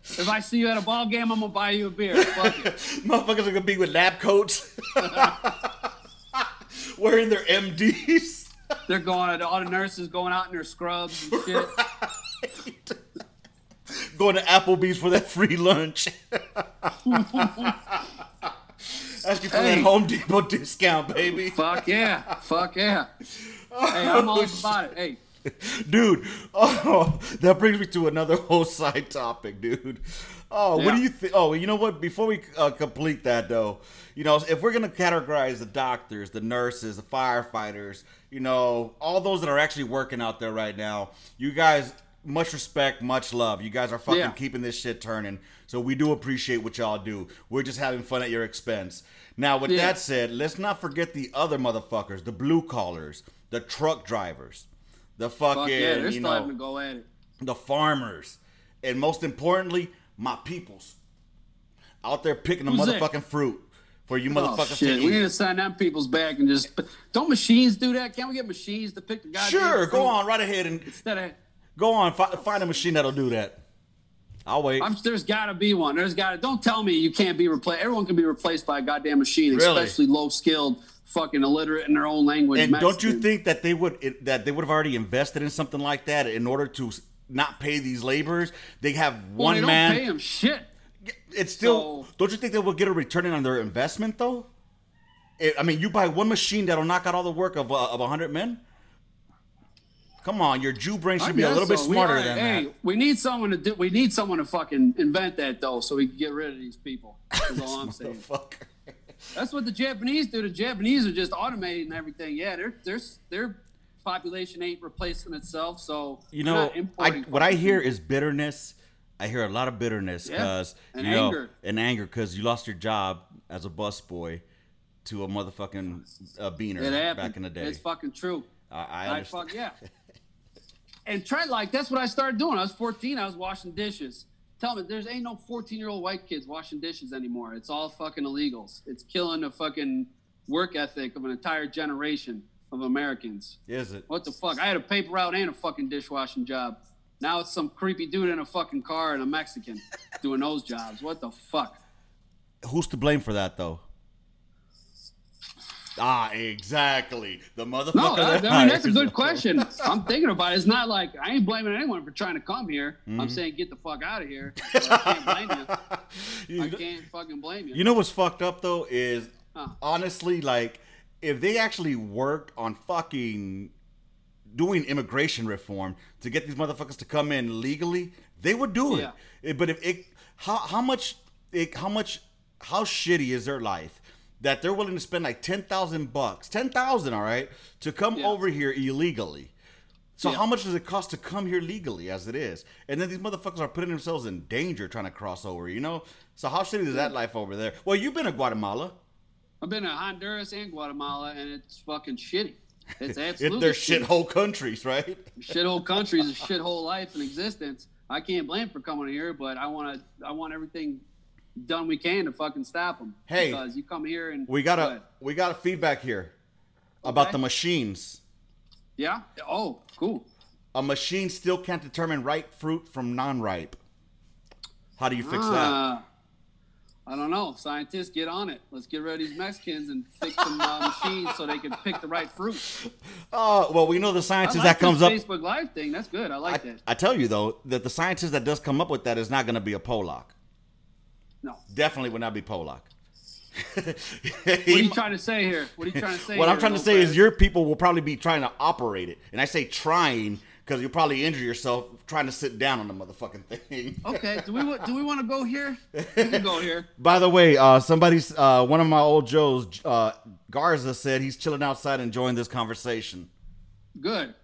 if I see you at a ball game, I'm gonna buy you a beer. Fuck it. Motherfuckers are gonna be with lab coats, wearing their MDs. They're going. All the nurses going out in their scrubs and shit. Going to Applebee's for that free lunch. Asking for that Home Depot discount, baby. Fuck yeah. Fuck yeah. Hey, I'm all about it. Hey, dude. Oh, that brings me to another whole side topic, dude. Oh, what do you think? Oh, you know what? Before we uh, complete that, though, you know, if we're gonna categorize the doctors, the nurses, the firefighters, you know, all those that are actually working out there right now, you guys, much respect, much love. You guys are fucking Yeah. keeping this shit turning. So we do appreciate what y'all do. We're just having fun at your expense. Now, with Yeah. that said, let's not forget the other motherfuckers, the blue collars, the truck drivers, the fucking, fuck yeah. They're you still know, having to go at it. the farmers, and most importantly, my peoples out there picking the Who's that? motherfucking fruit for you oh, motherfuckers. Oh, shit. to We need to sign them people's back and just. Don't machines do that? Can't we get machines to pick the goddamn Sure, go on right ahead and Instead of. go on. Fi- find a machine that'll do that. I'll wait. I'm, there's got to be one. There's got to. Don't tell me you can't be replaced. Everyone can be replaced by a goddamn machine, Really? especially low skilled, fucking illiterate in their own language. and don't you think that they would that they would have already invested in something like that in order to not pay these laborers? They have Well, one they don't man. pay 'em shit. It's still. So- don't you think they will get a return on their investment though? It- I mean, you buy one machine that'll knock out all the work of uh, of hundred men. Come on, your Jew brain I should be a little bit so. We smarter are- than hey, that. we need someone to do. We need someone to fucking invent that though, so we can get rid of these people. That's all I'm saying. That's what the Japanese do. The Japanese are just automating everything. Yeah, their their their population ain't replacing itself. So You know, I, what I hear is bitterness. I hear a lot of bitterness because and you know, anger. and anger because you lost your job as a busboy to a motherfucking uh, beaner back in the day. It's fucking true. I, I I understand. fuck yeah. and try like that's what I started doing. I was 14. I was washing dishes. Tell me, there's ain't no 14 year old white kids washing dishes anymore. It's all fucking illegals. It's killing the fucking work ethic of an entire generation of Americans. Is it? What the fuck? I had a paper route and a fucking dishwashing job. Now it's some creepy dude in a fucking car and a Mexican doing those jobs. What the fuck? Who's to blame for that though? Ah, exactly. The motherfucker. No, I, I mean that's a good question. I'm thinking about it. It's not like I ain't blaming anyone for trying to come here. Mm-hmm. I'm saying get the fuck out of here. But I can't blame you. You I can't fucking blame you. You know what's fucked up though is Huh. honestly like if they actually worked on fucking doing immigration reform to get these motherfuckers to come in legally, they would do it. Yeah. But if it how how much it, how much how shitty is their life that they're willing to spend like 10,000 bucks, 10,000 all right, to come Yeah. over here illegally. So Yeah. how much does it cost to come here legally as it is? And then these motherfuckers are putting themselves in danger trying to cross over, you know? So how shitty is that life over there? Well, you've been to Guatemala. I've been to Honduras and Guatemala, and it's fucking shitty. It's absolutely they're shitty. shithole countries, right? shithole countries, a shithole life in existence. I can't blame for coming here, but I want to. I want everything done we can to fucking stop them. Hey, because you come here and We got Go a we got a feedback here about Okay. the machines. yeah. Oh, cool. A machine still can't determine ripe fruit from non-ripe. How do you fix that? Ah, I don't know. Scientists, get on it. Let's get rid of these Mexicans and fix some uh, machines so they can pick the right fruit. Oh, well, we know the scientist like that comes up. Facebook Live thing. That's good. I like I, that. I tell you though that the scientist that does come up with that is not going to be a Polak. No. Definitely would not be Polak. What are you trying to say here? What are you trying to say? what I'm trying to say is your people will probably be trying to operate it, and I say trying because you'll probably injure yourself trying to sit down on the motherfucking thing. Okay. Do we do we want to go here? We can go here. By the way, uh, somebody's uh, one of my old Joes, uh, Garza, said he's chilling outside enjoying this conversation. Good.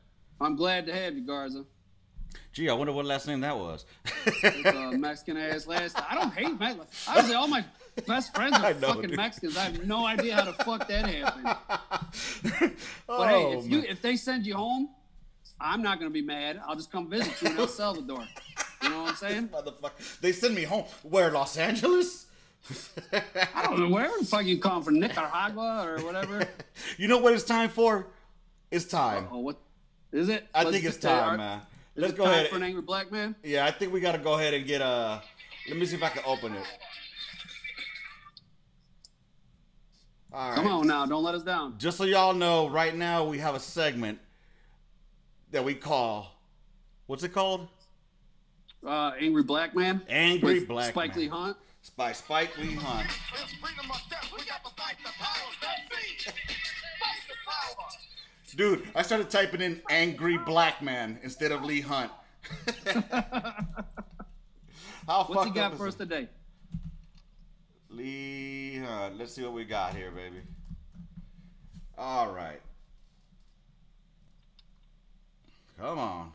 I'm glad to have you, Garza. Gee, I wonder what last name that was. It's uh, a Mexican ass last. I don't hate Mexicans. Honestly, all my best friends are know, fucking dude. Mexicans. I have no idea how the fuck that happened. But oh, hey, if oh, you if they send you home, I'm not gonna be mad. I'll just come visit you in El Salvador. You know what I'm saying? Motherfucker. They send me home. Where, Los Angeles? I don't know where the fuck you come from, Nicaragua or whatever. You know what it's time for? It's time. Oh, what is it? I Let's think it's time, man. Is Let's go time ahead. for an angry black man. Yeah, I think we got to go ahead and get a. Let me see if I can open it. All right. Come on now, don't let us down. Just so y'all know, right now we have a segment that we call. What's it called? Uh, angry black man. Angry with Black Spike Man. Lee Hunt. By Spike Lee Hunt. It's freedom of death. We got to fight the powers that be. Fight the power. Dude, I started typing in angry black man instead of Lee Hunt. How What's he got for us today? Lee Hunt. Let's see what we got here, baby. All right. Come on.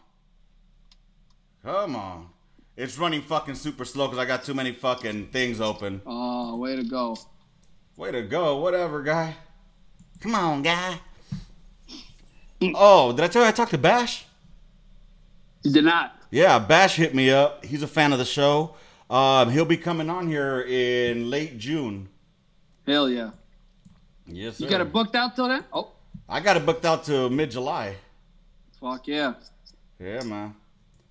Come on. It's running fucking super slow because I got too many fucking things open. Oh, way to go. Way to go. Whatever, guy. Come on, guy. Oh, did I tell you I talked to Bash? You did not. Yeah, Bash hit me up. He's a fan of the show. Um, he'll be coming on here in late June. Hell yeah. Yes, You got it booked out till then? Oh, I got it booked out to mid July. fuck yeah. Yeah, man.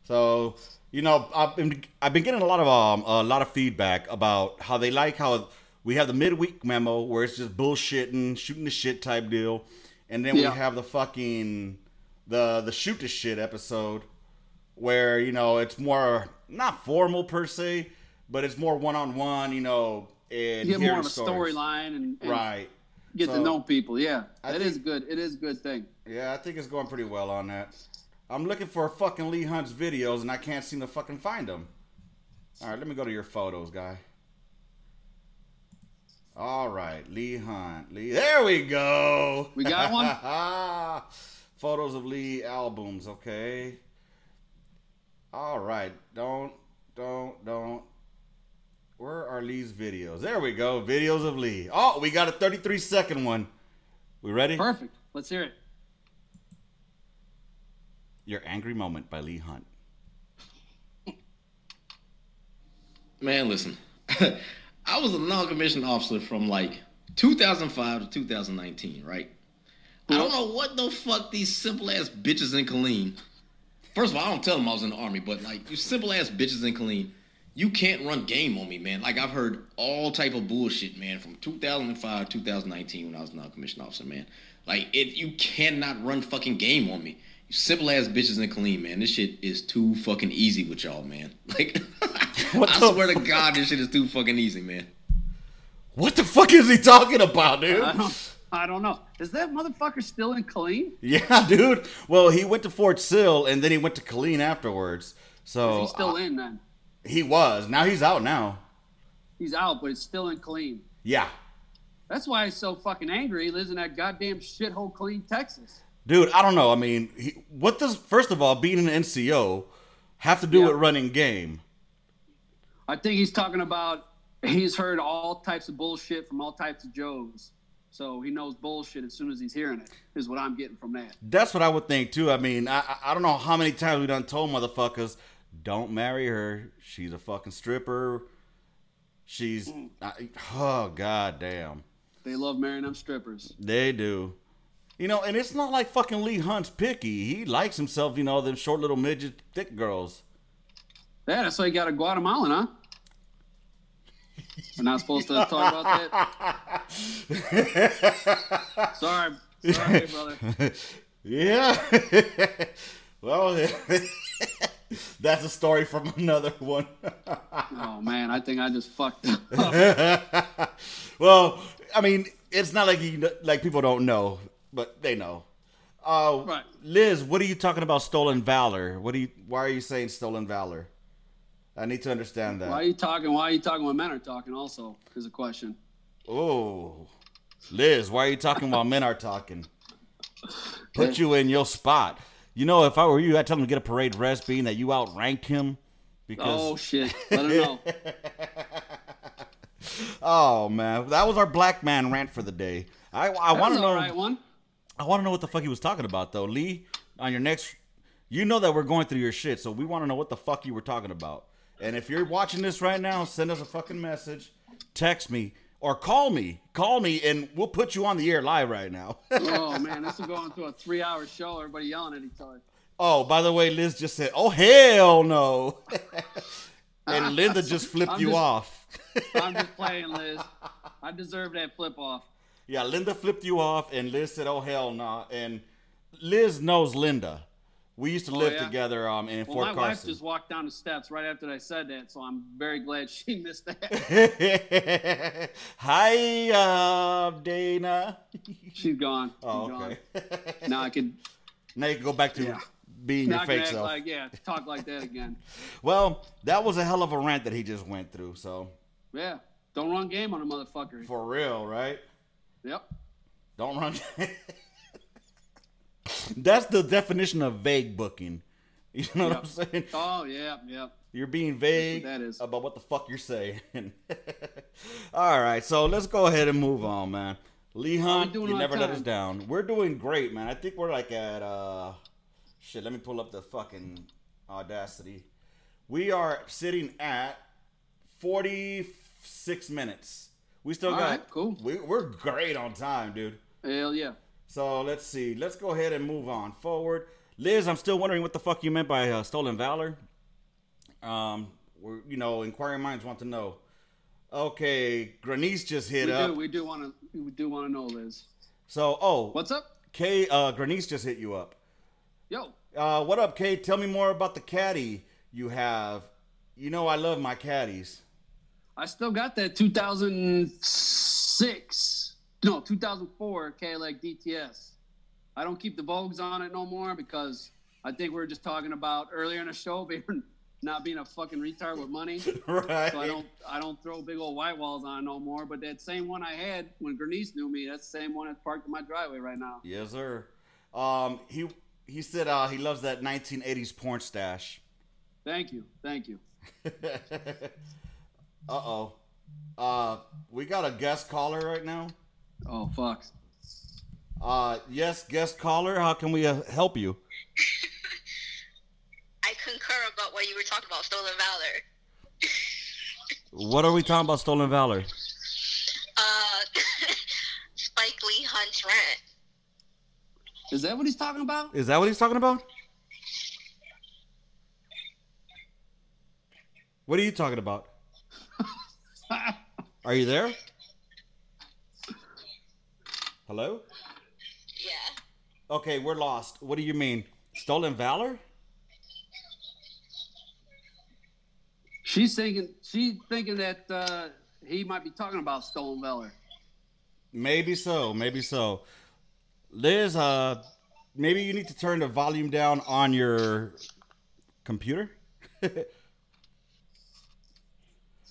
So you know, I've been I've been getting a lot of um a lot of feedback about how they like how we have the midweek memo where it's just bullshitting, shooting the shit type deal, and then Yeah. we have the fucking the the shoot the shit episode where you know it's more not formal per se, but it's more one on one. You know, and You get more of a storyline and, and right? get So- to know people. Yeah, I that think- is good. It is a good thing. Yeah, I think it's going pretty well on that. I'm looking for fucking Lee Hunt's videos and I can't seem to fucking find them. All right, let me go to your photos, guy. All right, Lee Hunt. Lee, there we go. We got one? photos of Lee albums. Okay. All right. Don't, don't, don't. Where are Lee's videos? There we go. Videos of Lee. Oh, we got a 33 second one. We ready? Perfect. Let's hear it. Your Angry Moment by Lee Hunt. Man, listen. I was a non-commissioned officer from like 2005 to 2019, right? I don't know what the fuck these simple ass bitches in Killeen. First of all, I don't tell them I was in the army, but like you simple ass bitches in Killeen, you can't run game on me, man. Like I've heard all type of bullshit, man, from 2005 to 2019 when I was a non-commissioned officer, man. Like it, you cannot run fucking game on me. You simple ass bitches and Killeen, man. This shit is too fucking easy with y'all, man. Like What I the swear to? God, this shit is too fucking easy, man. What the fuck is he talking about, dude? I don't, I don't know. Is that motherfucker still in Killeen? Yeah, dude. Well, he went to Fort Sill and then he went to Killeen afterwards. So He's still uh, in then. he was. Now he's out now. He's out, but he's still in Killeen. Yeah. That's why he's so fucking angry. He lives in that goddamn shithole, Killeen, Texas. Dude, I don't know. I mean, he, what does first of all being an NCO have to do Yeah. with running game? I think he's talking about he's heard all types of bullshit from all types of Joes. So he knows bullshit as soon as he's hearing it, is what I'm getting from that. That's what I would think too. I mean, I I- don't know how many times we done told motherfuckers, don't marry her. She's a fucking stripper. She's mm. I, oh god damn. They love marrying them strippers. They do. You know, and it's not like fucking Lee Hunt's picky. He likes himself, you know, them short little midget thick girls. Yeah, that's why you got a Guatemalan, huh? We're not supposed to talk about that. Sorry, sorry, brother. Yeah. well, that's a story from another one. Oh man, I think I just fucked up. well, I mean, it's not like you like people don't know, but they know. Uh, Right. Liz, what are you talking about? Stolen valor? What do you? Why are you saying stolen valor? I need to understand that. Why are you talking? Why are you talking when men are talking? Also, is a question. Oh, Liz, why are you talking while men are talking? Put you in your spot. You know, if I were you, I'd tell him to get a parade rest, being that you outranked him. Because Oh shit! Let him know. oh man, that was our black man rant for the day. I I want to all know. right one. I want to know what the fuck he was talking about though, Lee. On your next, you know that we're going through your shit, so we want to know what the fuck you were talking about. And if you're watching this right now, send us a fucking message, text me, or call me. Call me, and we'll put you on the air live right now. Oh man, this is going through a three-hour show. Everybody yelling at each other. oh, by the way, Liz just said, "Oh hell no," and Linda just flipped I'm you just- off. I'm just playing, Liz. I deserve that flip off. Yeah, Linda flipped you off, and Liz said, "Oh hell no." And Liz knows Linda. We used to Oh, live yeah? together um, in Well, Fort my wife just walked down the steps right after I said that, so I'm very glad she missed that. Hi, uh, Dana. She's gone. She's Oh, gone. okay. Now I can. now you can go back to Yeah. being Now your fake self. like yeah, talk like that again. Well, that was a hell of a rant that he just went through. So Yeah, don't run game on a motherfucker. for real, right? Yep. Don't run. That's the definition of vague booking. You know what I'm saying? Oh yeah, yeah. You're being vague that is. about what the fuck you're saying. All right, so let's go ahead and move on, man. Lee Hunt, doing you on never let us down. We're doing great, man. I think we're like at uh shit, let me pull up the fucking audacity. We are sitting at 46 minutes. We still All got right, cool. We, we're great on time, dude. Hell yeah. So let's see. Let's go ahead and move on forward. Liz, I'm still wondering what the fuck you meant by uh, stolen valor. Um, we're, you know, inquiring minds want to know. Okay, Granice just hit We up. do. We do want to. We do want to know, Liz. So, oh, What's up? Kay, uh, Granice just hit you up. Yo. Uh, what up, Kay? Tell me more about the caddy you have. You know, I love my caddies. I still got that 2006, no, 2004 KLX DTS. I don't keep the Vogues on it no more because I think we were just talking about earlier in the show being not being a fucking retard with money. right. So. I don't I don't throw big old white walls on it no more. But that same one I had when Bernice knew me, that's the same one that's parked in my driveway right now. Yes, sir. Um, he he said uh, he loves that 1980s porn stash. Thank you, thank you. uh oh. Uh, we got a guest caller right now. Oh fuck. Uh, yes, guest caller. How can we uh, help you? I concur about what you were talking about, stolen valor. What are we talking about? Stolen valor. Uh, Spike Lee hunts rent. Is that what he's talking about? Is that what he's talking about? What are you talking about? Are you there? Hello? Yeah. Okay, we're lost. What do you mean? Stolen valor? She's thinking she's thinking that uh, he might be talking about stolen valor. Maybe so. Maybe so. Liz, uh, maybe you need to turn the volume down on your computer.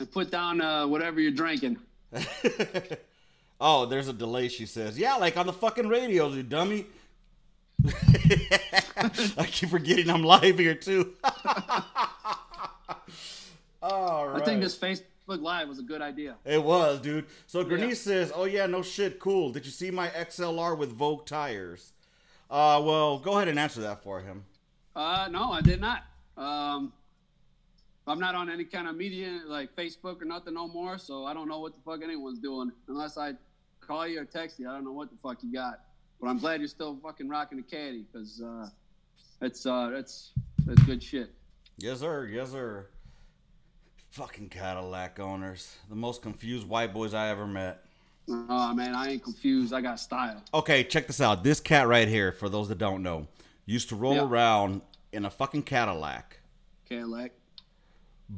And put down uh, whatever you're drinking. oh, there's a delay. She says, "Yeah, like on the fucking radios, you dummy." I keep forgetting I'm live here too. All right. I think this Facebook Live was a good idea. It was, dude. So Grenice Yeah. says, "Oh yeah, no shit, cool. Did you see my XLR with Vogue tires?" Uh, well, go ahead and answer that for him. Uh, no, I did not. Um, I'm not on any kind of media like Facebook or nothing no more, so I don't know what the fuck anyone's doing unless I call you or text you. I don't know what the fuck you got, but I'm glad you're still fucking rocking the caddy because uh, it's uh, it's that's good shit. Yes, sir. Yes, sir. Fucking Cadillac owners, the most confused white boys I ever met. Oh man, I ain't confused. I got style. Okay, check this out. This cat right here, for those that don't know, used to roll Yeah. around in a fucking Cadillac, Cadillac,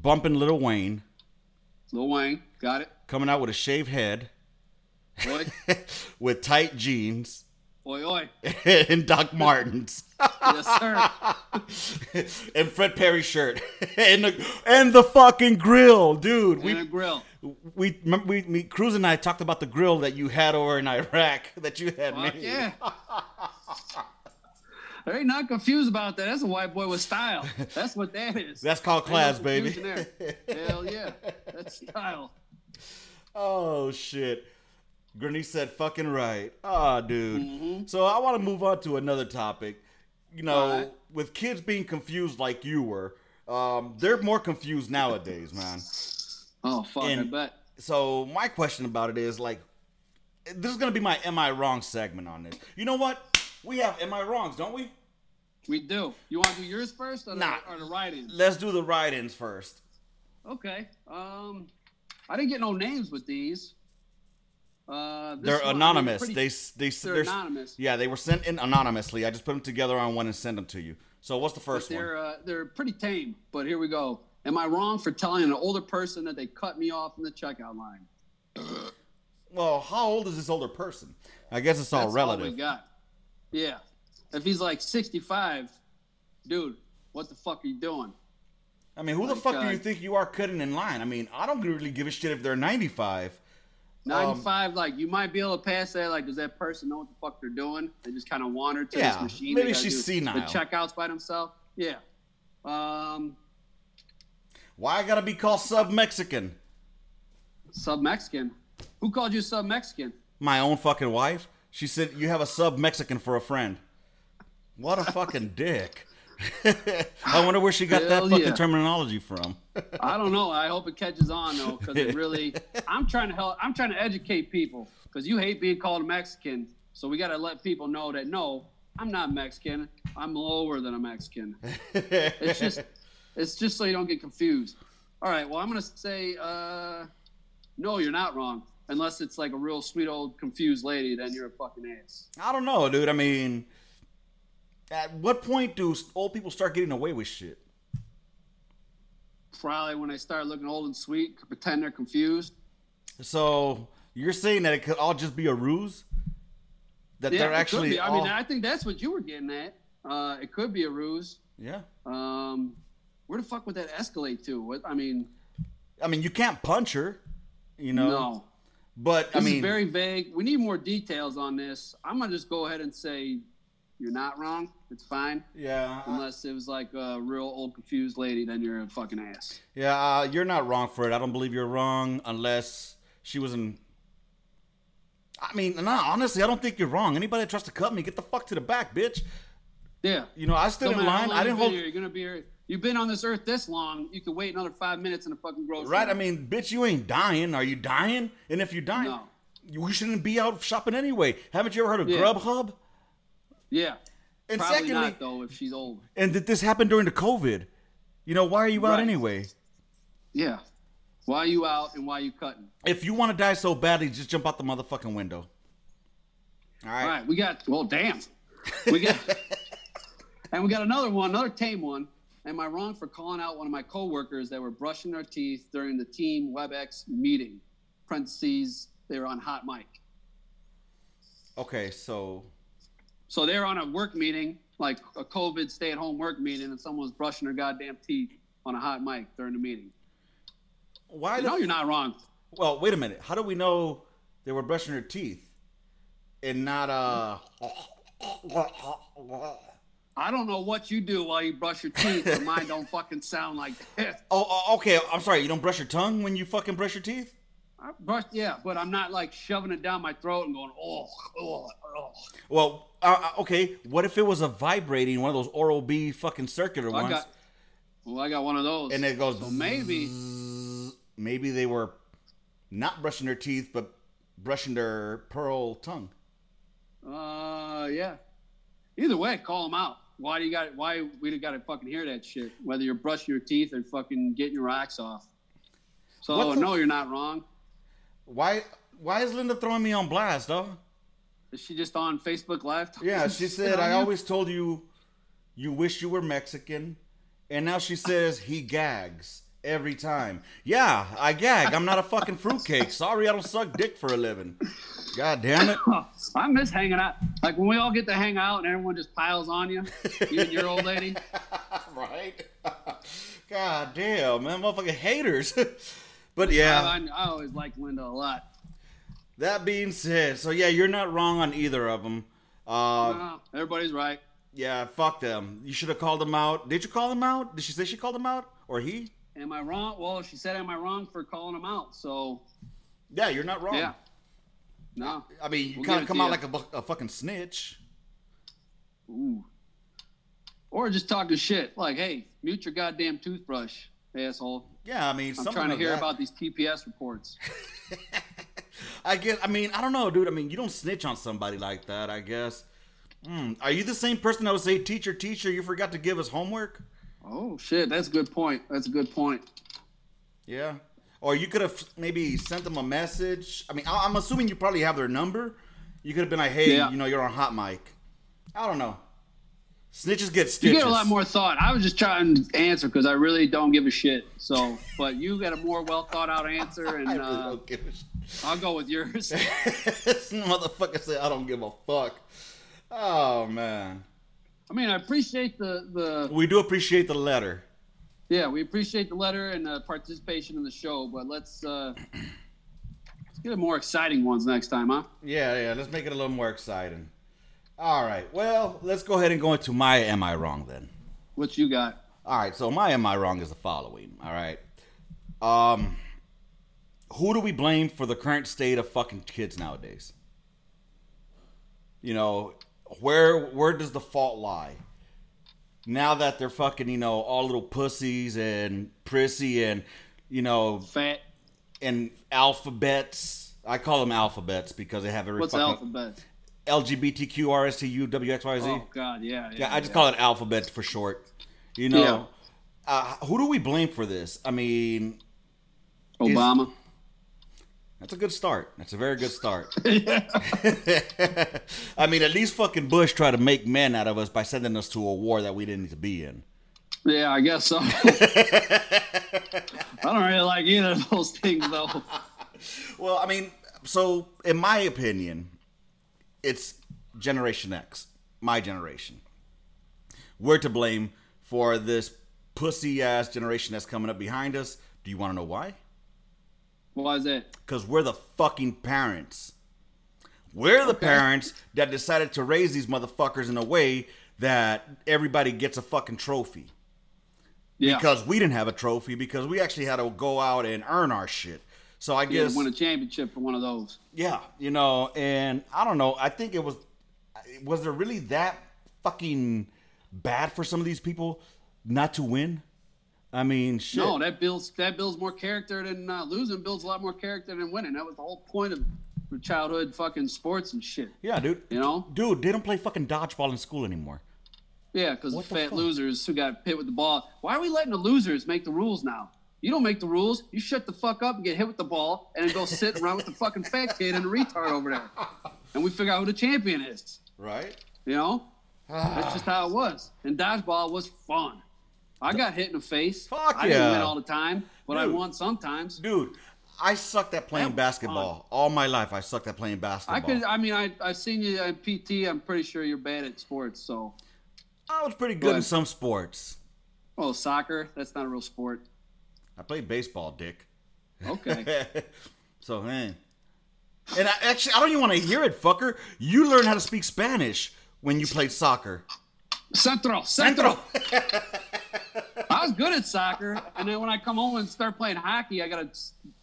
bumping Little Wayne, Lil Wayne, got it. coming out with a shaved head, Oi, with tight jeans, oi, oi. and Doc Martens, Yes, sir. and Fred Perry shirt, and the and the fucking grill, dude. And a We grill. we remember we, me Cruz and I talked about the grill that you had over in Iraq that you had Fuck made. yeah. They ain't not confused about that. That's a white boy with style. That's what that is. That's called class, baby. Hell yeah. That's style. Oh shit. Granny said fucking right. Ah, dude. Mm-hmm. So I want to move on to another topic. You know, Alright. with kids being confused like you were, um, they're more confused nowadays, man. Oh fuck, I bet. So my question about it is like, this is gonna be my "Am I Wrong" segment on this. You know what? We have "Am I Wrongs," don't we? We do. You want to do yours first or the, Nah. or the write-in? Let's do the write-ins first. Okay. Um, I didn't get no names with these. Uh, They're one, I mean, anonymous. pretty- they they s- they're anonymous. Yeah, they were sent in anonymously. I just put them together on one and sent them to you. So what's the but first one? they're uh, they're pretty tame. But here we go. Am I wrong for telling an older person that they cut me off in the checkout line? Well, how old is this older person? I guess it's all That's relative. All we got. Yeah. If he's like 65, dude, what the fuck are you doing? I mean, who the Like, fuck do uh, you think you are cutting in line? I mean, I don't really give a shit if they're 95. 95, like you might be able to pass that. Like, does that person know what the fuck they're doing? They just kind of wander to Yeah, this machine. maybe she's do senile. The checkouts by themselves. Yeah. Um, Why I gotta be called sub Mexican? sub Mexican. Who called you sub Mexican? My own fucking wife. She said you have a sub Mexican for a friend. What a fucking dick. I wonder where she got that fucking yeah. terminology from. I don't know. I hope it catches on though, because it really. I'm trying to help. I'm trying to educate people because you hate being called a Mexican. So we got to let people know that no, I'm not Mexican. I'm lower than a Mexican. It's just, it's just so you don't get confused. All right. Well, I'm gonna say, uh, no, you're not wrong. Unless it's like a real sweet old confused lady, then you're a fucking ass. I don't know, dude. I mean, at what point do old people start getting away with shit? Probably when they start looking old and sweet, pretend they're confused. So you're saying that it could all just be a ruse? That Yeah, they're actually. I all- mean, I think that's what you were getting at. Uh, it could be a ruse. yeah. Um, where the fuck would that escalate to? What I mean, I mean, you can't punch her, you know. no. But I This mean, is very vague. We need more details on this. I'm gonna just go ahead and say you're not wrong. It's fine, yeah, I- unless it was like a real old confused lady. Then you're a fucking ass. yeah. Uh, you're not wrong for it. I don't believe you're wrong unless she was in. I mean, no, honestly, I don't think you're wrong. Anybody that tries to cut me, get the fuck to the back, bitch. Yeah. You know, I stood Don't in how line. I didn't hold. You're gonna be here. You've been on this earth this long. You could wait another five minutes in a fucking grocery. Right? I mean, bitch, you ain't dying. Are you dying? And if you're dying, No. you shouldn't be out shopping anyway. Haven't you ever heard of Yeah. Grubhub? yeah. And Probably secondly, not though if she's old. and did this happen during the COVID? You know, why are you out Right. anyway? Yeah. Why are you out and why are you cutting? If you want to die so badly, just jump out the motherfucking window. All right. All right, we got. Well, damn, we got, and we got another one, another tame one. Am I wrong for calling out one of my coworkers that were brushing their teeth during the team WebEx meeting? Parentheses, they were on hot mic. Okay, so So they're on a work meeting, like a COVID stay-at-home work meeting, and someone's brushing their goddamn teeth on a hot mic during the meeting. why? You know you're not wrong. well, wait a minute. How do we know they were brushing their teeth and not uh? I don't know what you do while you brush your teeth, but mine don't fucking sound like this. Oh, oh, okay. I'm sorry. You don't brush your tongue when you fucking brush your teeth. I brush, yeah, but I'm not like shoving it down my throat and going, oh, oh, oh. Well, uh, uh, okay. What if it was a vibrating one of those Oral B fucking circular I ones, got, well, I got one of those. and it goes. So maybe, zzz. maybe they were not brushing their teeth, but brushing their pearl tongue. uh, yeah. Either way, call them out. Why do you got? Why we got to fucking hear that shit? Whether you're brushing your teeth or fucking getting your rocks off. So the no, you're not wrong. Why? Why is Linda throwing me on blast, though? Is she just on Facebook Live? talking Yeah, she said I always told you you wish you were Mexican, and now she says he gags every time. Yeah, I gag. I'm not a fucking fruitcake. Sorry, I don't suck dick for a living. God damn it. I miss hanging out. Like when we all get to hang out and everyone just piles on you, you and your old lady. right? God damn, man, motherfucking haters. but yeah, I, I always liked Linda a lot. that being said, so yeah, you're not wrong on either of them. Uh, Uh, everybody's right. yeah, fuck them. You should have called them out. Did you call them out? Did she say she called them out, or he? Am I wrong? Well, she said, "Am I wrong for calling them out?" So Yeah, you're not wrong. yeah, no. I mean, you We'll kind of come out you. like a, a fucking snitch. Ooh. Or just talking shit, like, "Hey, mute your goddamn toothbrush, asshole." Yeah, I mean, I'm trying to hear that. about these TPS reports. I guess. I mean, I don't know, dude. I mean, you don't snitch on somebody like that. I guess. Hmm. Are you the same person that would say, "Teacher, teacher, you forgot to give us homework"? Oh shit, that's a good point. That's a good point. Yeah. Or you could have maybe sent them a message. I mean, I- I'm assuming you probably have their number. You could have been like, "Hey, Yeah. you know, you're on hot mic." I don't know. Snitches get stitches. You get a lot more thought. I was just trying to answer because I really don't give a shit. So, but you got a more well thought out answer, and I really uh, don't give a shit. I'll go with yours. this motherfucker said, "I don't give a fuck." Oh man. I mean, I appreciate the the We do appreciate the letter. yeah, we appreciate the letter and the participation in the show, but let's uh let's get a more exciting ones next time, huh? Yeah, yeah. Let's make it a little more exciting. All right. Well, let's go ahead and go into my "Am I Wrong?" then. What you got? All right, so my am I wrong is the following. All right, um, who do we blame for the current state of fucking kids nowadays? You know, where where does the fault lie? now that they're fucking, you know, all little pussies and prissy and, you know, Fat. and alphabets. I call them alphabets because they have every What's fucking alphabet? LGBTQ, RSTU, WXYZ. Oh God, yeah. Yeah, Yeah, I just call it alphabet for short. You know, uh, who do we blame for this? I mean, Obama. That's a good start. That's a very good start. I mean, at least fucking Bush tried to make men out of us by sending us to a war that we didn't need to be in. Yeah, I guess so. I don't really like either of those things though. Well, I mean, so in my opinion, it's Generation X, my generation. We're to blame for this pussy ass generation that's coming up behind us. Do you want to know why? Why is that? Because we're the fucking parents. We're the Okay. parents that decided to raise these motherfuckers in a way that everybody gets a fucking trophy. Yeah. Because we didn't have a trophy, because we actually had to go out and earn our shit. So I guess win a championship for one of those. Yeah, you know, and I don't know. I think it was was there really that fucking bad for some of these people not to win? I mean, shit. No, that builds that builds more character than uh, losing. Builds a lot more character than winning. That was the whole point of childhood fucking sports and shit. yeah, dude. You know? Dude, they don't play fucking dodgeball in school anymore. Yeah, because the fat fuck? losers who got hit with the ball. Why are we letting the losers make the rules now? You don't make the rules. You shut the fuck up and get hit with the ball and then go sit around with the fucking fat kid and the retard over there. And we figure out who the champion is. Right? You know? That's just how it was. And dodgeball was fun. I got hit in the face. Fuck I didn't win all the time, but I Dude. won sometimes. Dude, I sucked at playing basketball. All my life I sucked at playing basketball. I could. I mean, I I seen you at PT. I'm pretty sure you're bad at sports. So, I was pretty Go good in some sports. oh, soccer. That's not a real sport. I played baseball, dick. Okay. so, man. And I, actually, I don't even want to hear it, fucker. You learned how to speak Spanish when you played soccer. Centro, centro. I was good at soccer, and then when I come home and start playing hockey, I gotta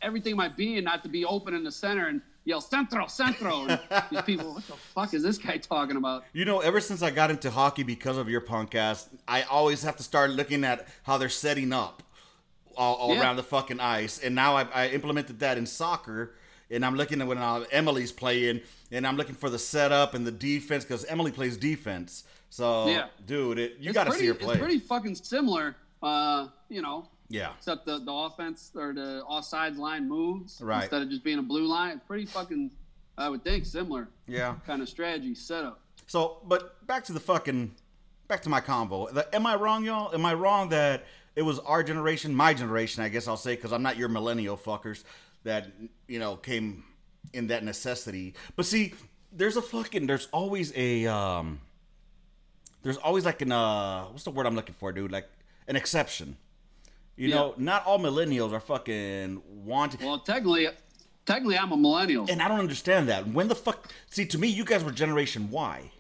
everything in my being not to be open in the center and yell centro, centro. And these people, what the fuck is this guy talking about? You know, ever since I got into hockey because of your punk ass, I always have to start looking at how they're setting up all, all Yeah. around the fucking ice. And now I, I implemented that in soccer. And I'm looking at when uh, Emily's playing, and I'm looking for the setup and the defense because Emily plays defense. So, Yeah. dude, it, you got to see her play. It's pretty fucking similar. Uh, you know, yeah, except the, the offense or the offsides line moves Right. instead of just being a blue line. It's pretty fucking, I would think, similar yeah. kind of strategy setup. So, but back to the fucking, back to my combo. Am I wrong, y'all? Am I wrong that it was our generation, my generation, I guess I'll say, because I'm not your millennial fuckers that you know came in that necessity. But see, there's a fucking, there's always a, um, there's always like an, uh, what's the word I'm looking for, dude? Like an exception. You Yeah. know, not all millennials are fucking wanting. Well, technically, technically, I'm a millennial. And I don't understand that. When the fuck? See, to me, you guys were Generation Y,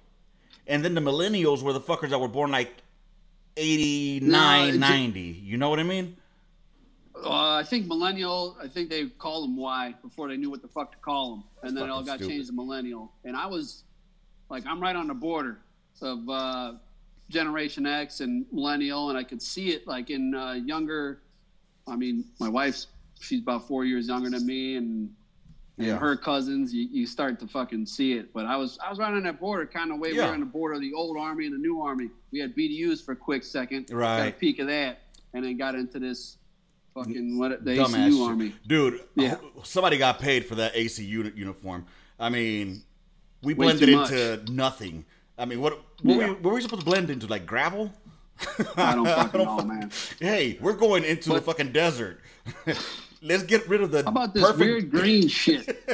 and then the millennials were the fuckers that were born like 89, No, it ju- 90. You know what I mean? Uh, I think millennial. I think they called them Y before they knew what the fuck to call them, and then it all got stupid. changed to millennial. And I was like, I'm right on the border of uh, Generation X and millennial, and I could see it like in uh, younger. I mean, my wife's she's about four years younger than me, and, and Yeah. her cousins. You, you start to fucking see it. But I was I was right on that border, kind of way we Yeah. were on the border of the old army and the new army. We had BDUs for a quick second, right? got a peek of that, and then got into this fucking what the Dumbass ACU shit. army. Dude, Yeah. somebody got paid for that AC unit uniform. I mean, we Way blended into nothing. I mean, what, what Yeah. were, we, were we supposed to blend into? Like gravel? I don't fucking know, fuck- man. Hey, we're going into the fucking desert. Let's get rid of the How about this perfect weird green shit?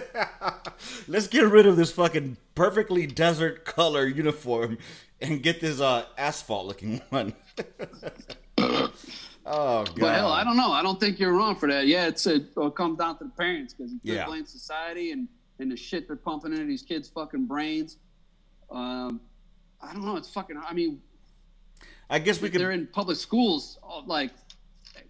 Let's get rid of this fucking perfectly desert color uniform and get this uh asphalt looking one. oh god. But hell, I don't know. I don't think you're wrong for that. Yeah, it's a, it'll come down to the parents because you Yeah. blame society and, and the shit they're pumping into these kids' fucking brains. Um, I don't know. It's fucking. I mean, I guess we can they're in public schools, uh, like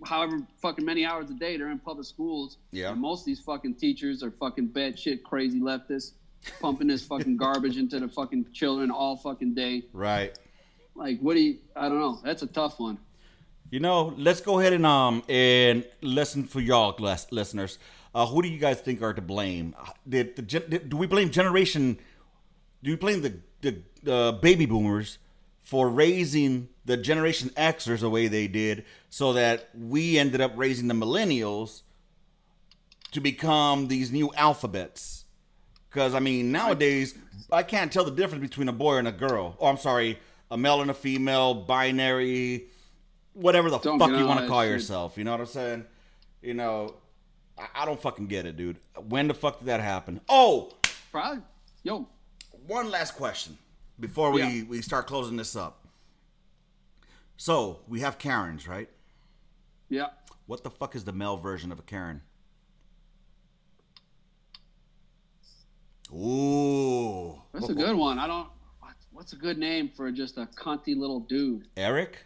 however fucking many hours a day they're in public schools. Yeah. And most of these fucking teachers are fucking bad shit, crazy leftists, pumping this fucking garbage into the fucking children all fucking day. right. Like, what do you? I don't know. That's a tough one. You know, let's go ahead and um and listen for y'all lis- listeners. Uh, who do you guys think are to blame? Uh, Did, the gen- did do we blame generation? Do we blame the the uh, baby boomers for raising the Generation Xers the way they did, so that we ended up raising the millennials to become these new alphabets? Because I mean, nowadays I can't tell the difference between a boy and a girl. Oh, I'm sorry, a male and a female, binary whatever the Don't fuck you want to call yourself. You know what I'm saying? You know, I, I don't fucking get it, dude. When the fuck did that happen? Oh, Probably. Yo, one last question before we, Yeah. we start closing this up. So we have Karens, right? yeah. What the fuck is the male version of a Karen? Ooh, That's a good one. I don't. What's a good name for just a cunty little dude? Eric.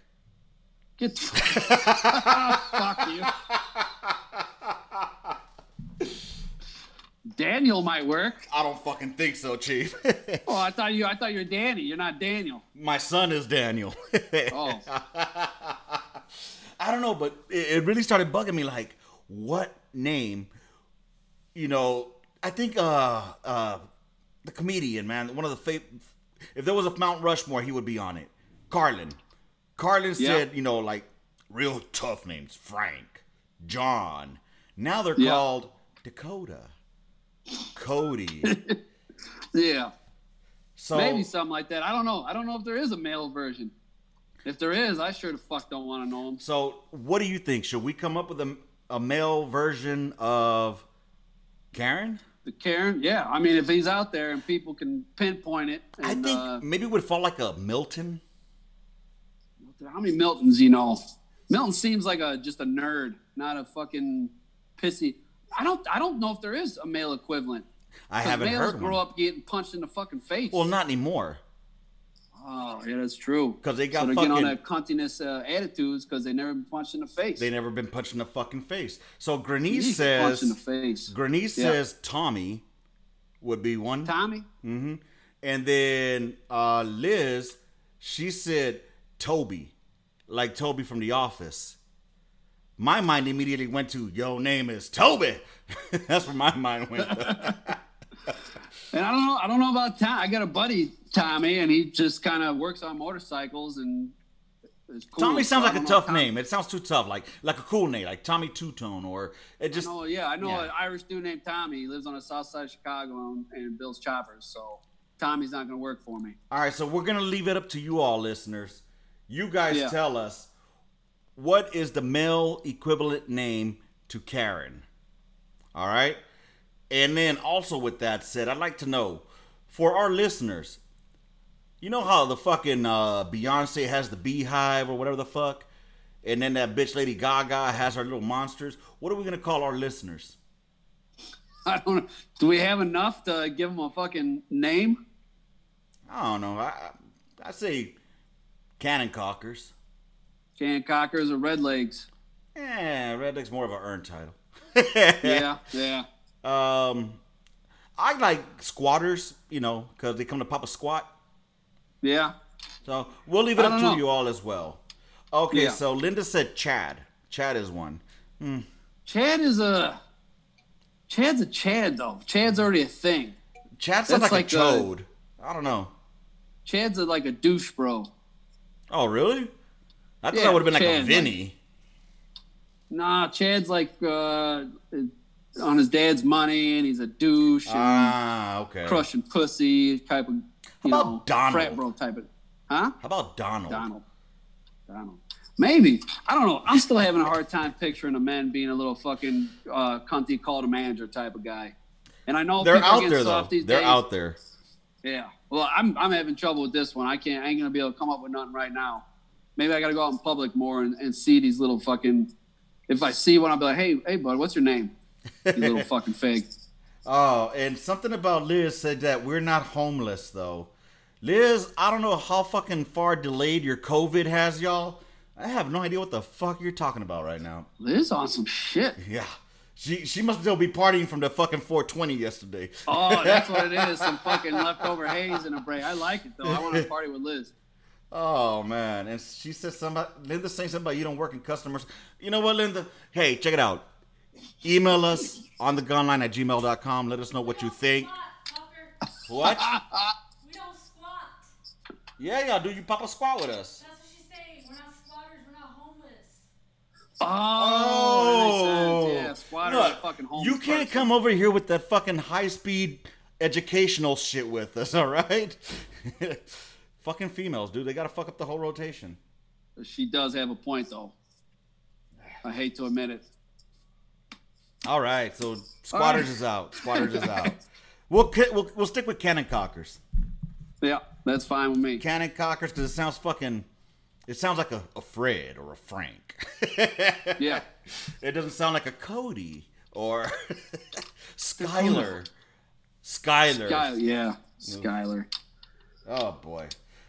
Get. Fuck you. Daniel might work. I don't fucking think so, Chief. Oh, I thought you. I thought you were Danny. You're not Daniel. My son is Daniel. Oh, I don't know, but it, it really started bugging me. Like, what name? You know, I think uh uh the comedian man, one of the fa- if there was a Mount Rushmore, he would be on it. Carlin. Carlin Yeah. said, you know, like real tough names, Frank, John. Now they're Yeah. called Dakota, Cody. yeah. So Maybe something like that. I don't know. I don't know if there is a male version. If there is, I sure the fuck don't want to know him. So, what do you think? Should we come up with a, a male version of Karen? The Karen, yeah. I mean, if he's out there and people can pinpoint it, and, I think uh, maybe it would fall like a Milton. how many Miltons you know? Milton seems like a just a nerd, not a fucking pissy. I don't. I don't know if there is a male equivalent. I haven't males heard grow one. up getting punched in the fucking face. Well, not anymore. Oh, yeah, that's true. 'Cause they got so they're getting on that cuntiness uh, attitudes because they never been punched in the face. They never been punched in the fucking face. So Grenice need to get punched says in the face. Grenice Yeah. says Tommy would be one. Tommy, Mm hmm And then uh, Liz, she said Toby, like Toby from The Office. My mind immediately went to your name is Toby. That's where my mind went. and I don't know. I don't know about Tom. I got a buddy Tommy, and he just kind of works on motorcycles and. is cool. Tommy sounds I like a tough name. It sounds too tough, like like a cool name, like Tommy Two Tone, or it just. Oh yeah, I know Yeah. an Irish dude named Tommy. He lives on the south side of Chicago and, and builds choppers. So Tommy's not going to work for me. All right, so we're gonna leave it up to you all, listeners. You guys Yeah. tell us what is the male equivalent name to Karen. All right, and then also with that said, I'd like to know for our listeners. You know how the fucking uh, Beyonce has the beehive or whatever the fuck, and then that bitch Lady Gaga has her little monsters. What are we gonna call our listeners? I don't. know. Do we have enough to give them a fucking name? I don't know. I I, I say cannon cockers. Can cockers or red legs? Eh, Red Leg's more of an earned title. Yeah, yeah. Um, I like squatters, you know, because they come to pop a squat. Yeah. So we'll leave it I up to know. you all as well. Okay, Yeah. so Linda said Chad. Chad is one. Chad is a. Chad's a Chad though. Chad's already a thing. Chad sounds like, That's a like the- chode. I don't know. Chad's a, like a douche bro. Oh, really? I thought Yeah, that would have been like a Chad, like- Vinny. Nah, Chad's like uh, on his dad's money and he's a douche and ah, okay. crushing pussy type of. You about know, Donald? Frat bro type of. Huh? How about Donald? Donald. Donald. Maybe. I don't know. I'm still having a hard time picturing a man being a little fucking uh, cunty call to manager type of guy. And I know They're out there though. They're days. out there. Yeah. Well, I'm I'm having trouble with this one. I can't. I ain't gonna be able to come up with nothing right now. Maybe I gotta go out in public more and, and see these little fucking. If I see one, I'll be like, hey, hey, bud, what's your name? You little fucking fag. Oh, and something about Liz said that we're not homeless though. Liz, I don't know how fucking far delayed your COVID has y'all. I have no idea what the fuck you're talking about right now. Liz on some shit. Yeah. She she must still be partying from the fucking 420 yesterday. Oh, that's what it is. Some fucking leftover haze in a break. I like it though. I want to party with Liz. Oh man, and she says somebody. Linda saying something about you don't work in customers. You know what, Linda? Hey, check it out. Email us on the gunline at gmail.com. Let us know what you think. What? We don't squat. Yeah, yeah, do you pop a squat with us? That's what she's saying. We're not squatters. We're not homeless. Oh, oh. that yeah, squatters Look, fucking homeless. you can't person. come over here with that fucking high speed educational shit with us, all right? fucking females, dude. They gotta fuck up the whole rotation. She does have a point, though. I hate to admit it. All right, so squatters is out. Squatters is out. We'll, we'll we'll stick with cannon cockers. Yeah, that's fine with me. Cannon cockers because it sounds fucking. It sounds like a, a Fred or a Frank. Yeah. It doesn't sound like a Cody or Skyler. Skyler. Sky, yeah, Skyler. Oh boy.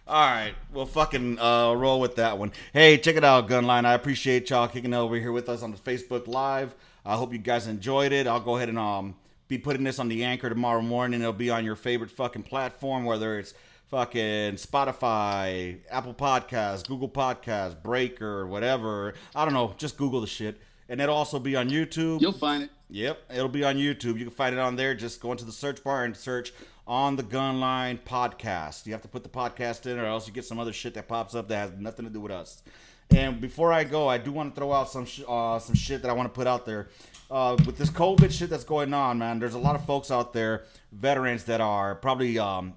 All right, we'll fucking uh, roll with that one. Hey, check it out, Gunline. I appreciate y'all kicking over here with us on the Facebook Live. I hope you guys enjoyed it. I'll go ahead and um be putting this on the anchor tomorrow morning. It'll be on your favorite fucking platform, whether it's fucking Spotify, Apple Podcasts, Google Podcasts, Breaker, whatever. I don't know. Just Google the shit. And it'll also be on YouTube. You'll find it. Yep, it'll be on YouTube. You can find it on there. Just go into the search bar and search on the Gunline podcast. You have to put the podcast in, or else you get some other shit that pops up that has nothing to do with us. And before I go, I do want to throw out some sh- uh, some shit that I want to put out there. Uh, with this COVID shit that's going on, man, there's a lot of folks out there, veterans that are probably um,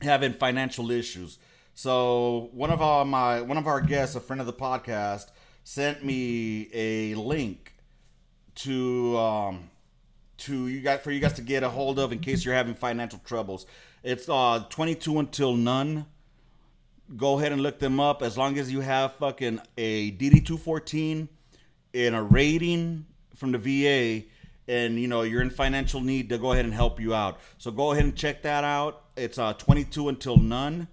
having financial issues. So one of our my one of our guests, a friend of the podcast, sent me a link to um to you guys for you guys to get a hold of in case you're having financial troubles. It's uh 22 until none. Go ahead and look them up as long as you have fucking a DD214 and a rating from the VA and you know you're in financial need to go ahead and help you out. So go ahead and check that out. It's uh 22 until none.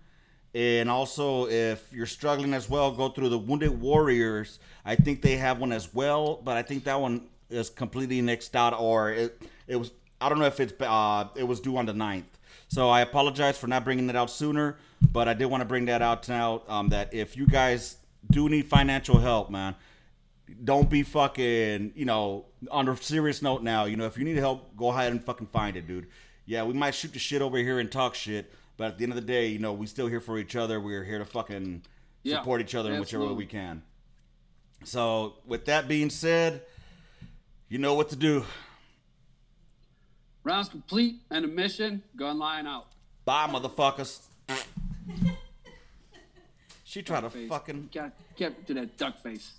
And also, if you're struggling as well, go through the Wounded Warriors. I think they have one as well, but I think that one is completely nixed out, or it it was. I don't know if it's uh it was due on the 9th. So I apologize for not bringing it out sooner, but I did want to bring that out now. Um, that if you guys do need financial help, man, don't be fucking, you know, on a serious note now, you know, if you need help, go ahead and fucking find it, dude. Yeah, we might shoot the shit over here and talk shit, but at the end of the day, you know, we still here for each other. We're here to fucking Yeah, support each other in whichever way we can. So, with that being said, you know what to do. Rounds complete and a mission. Gun line out. Bye, motherfuckers. she tried to Face. fucking. Got, get to that duck face.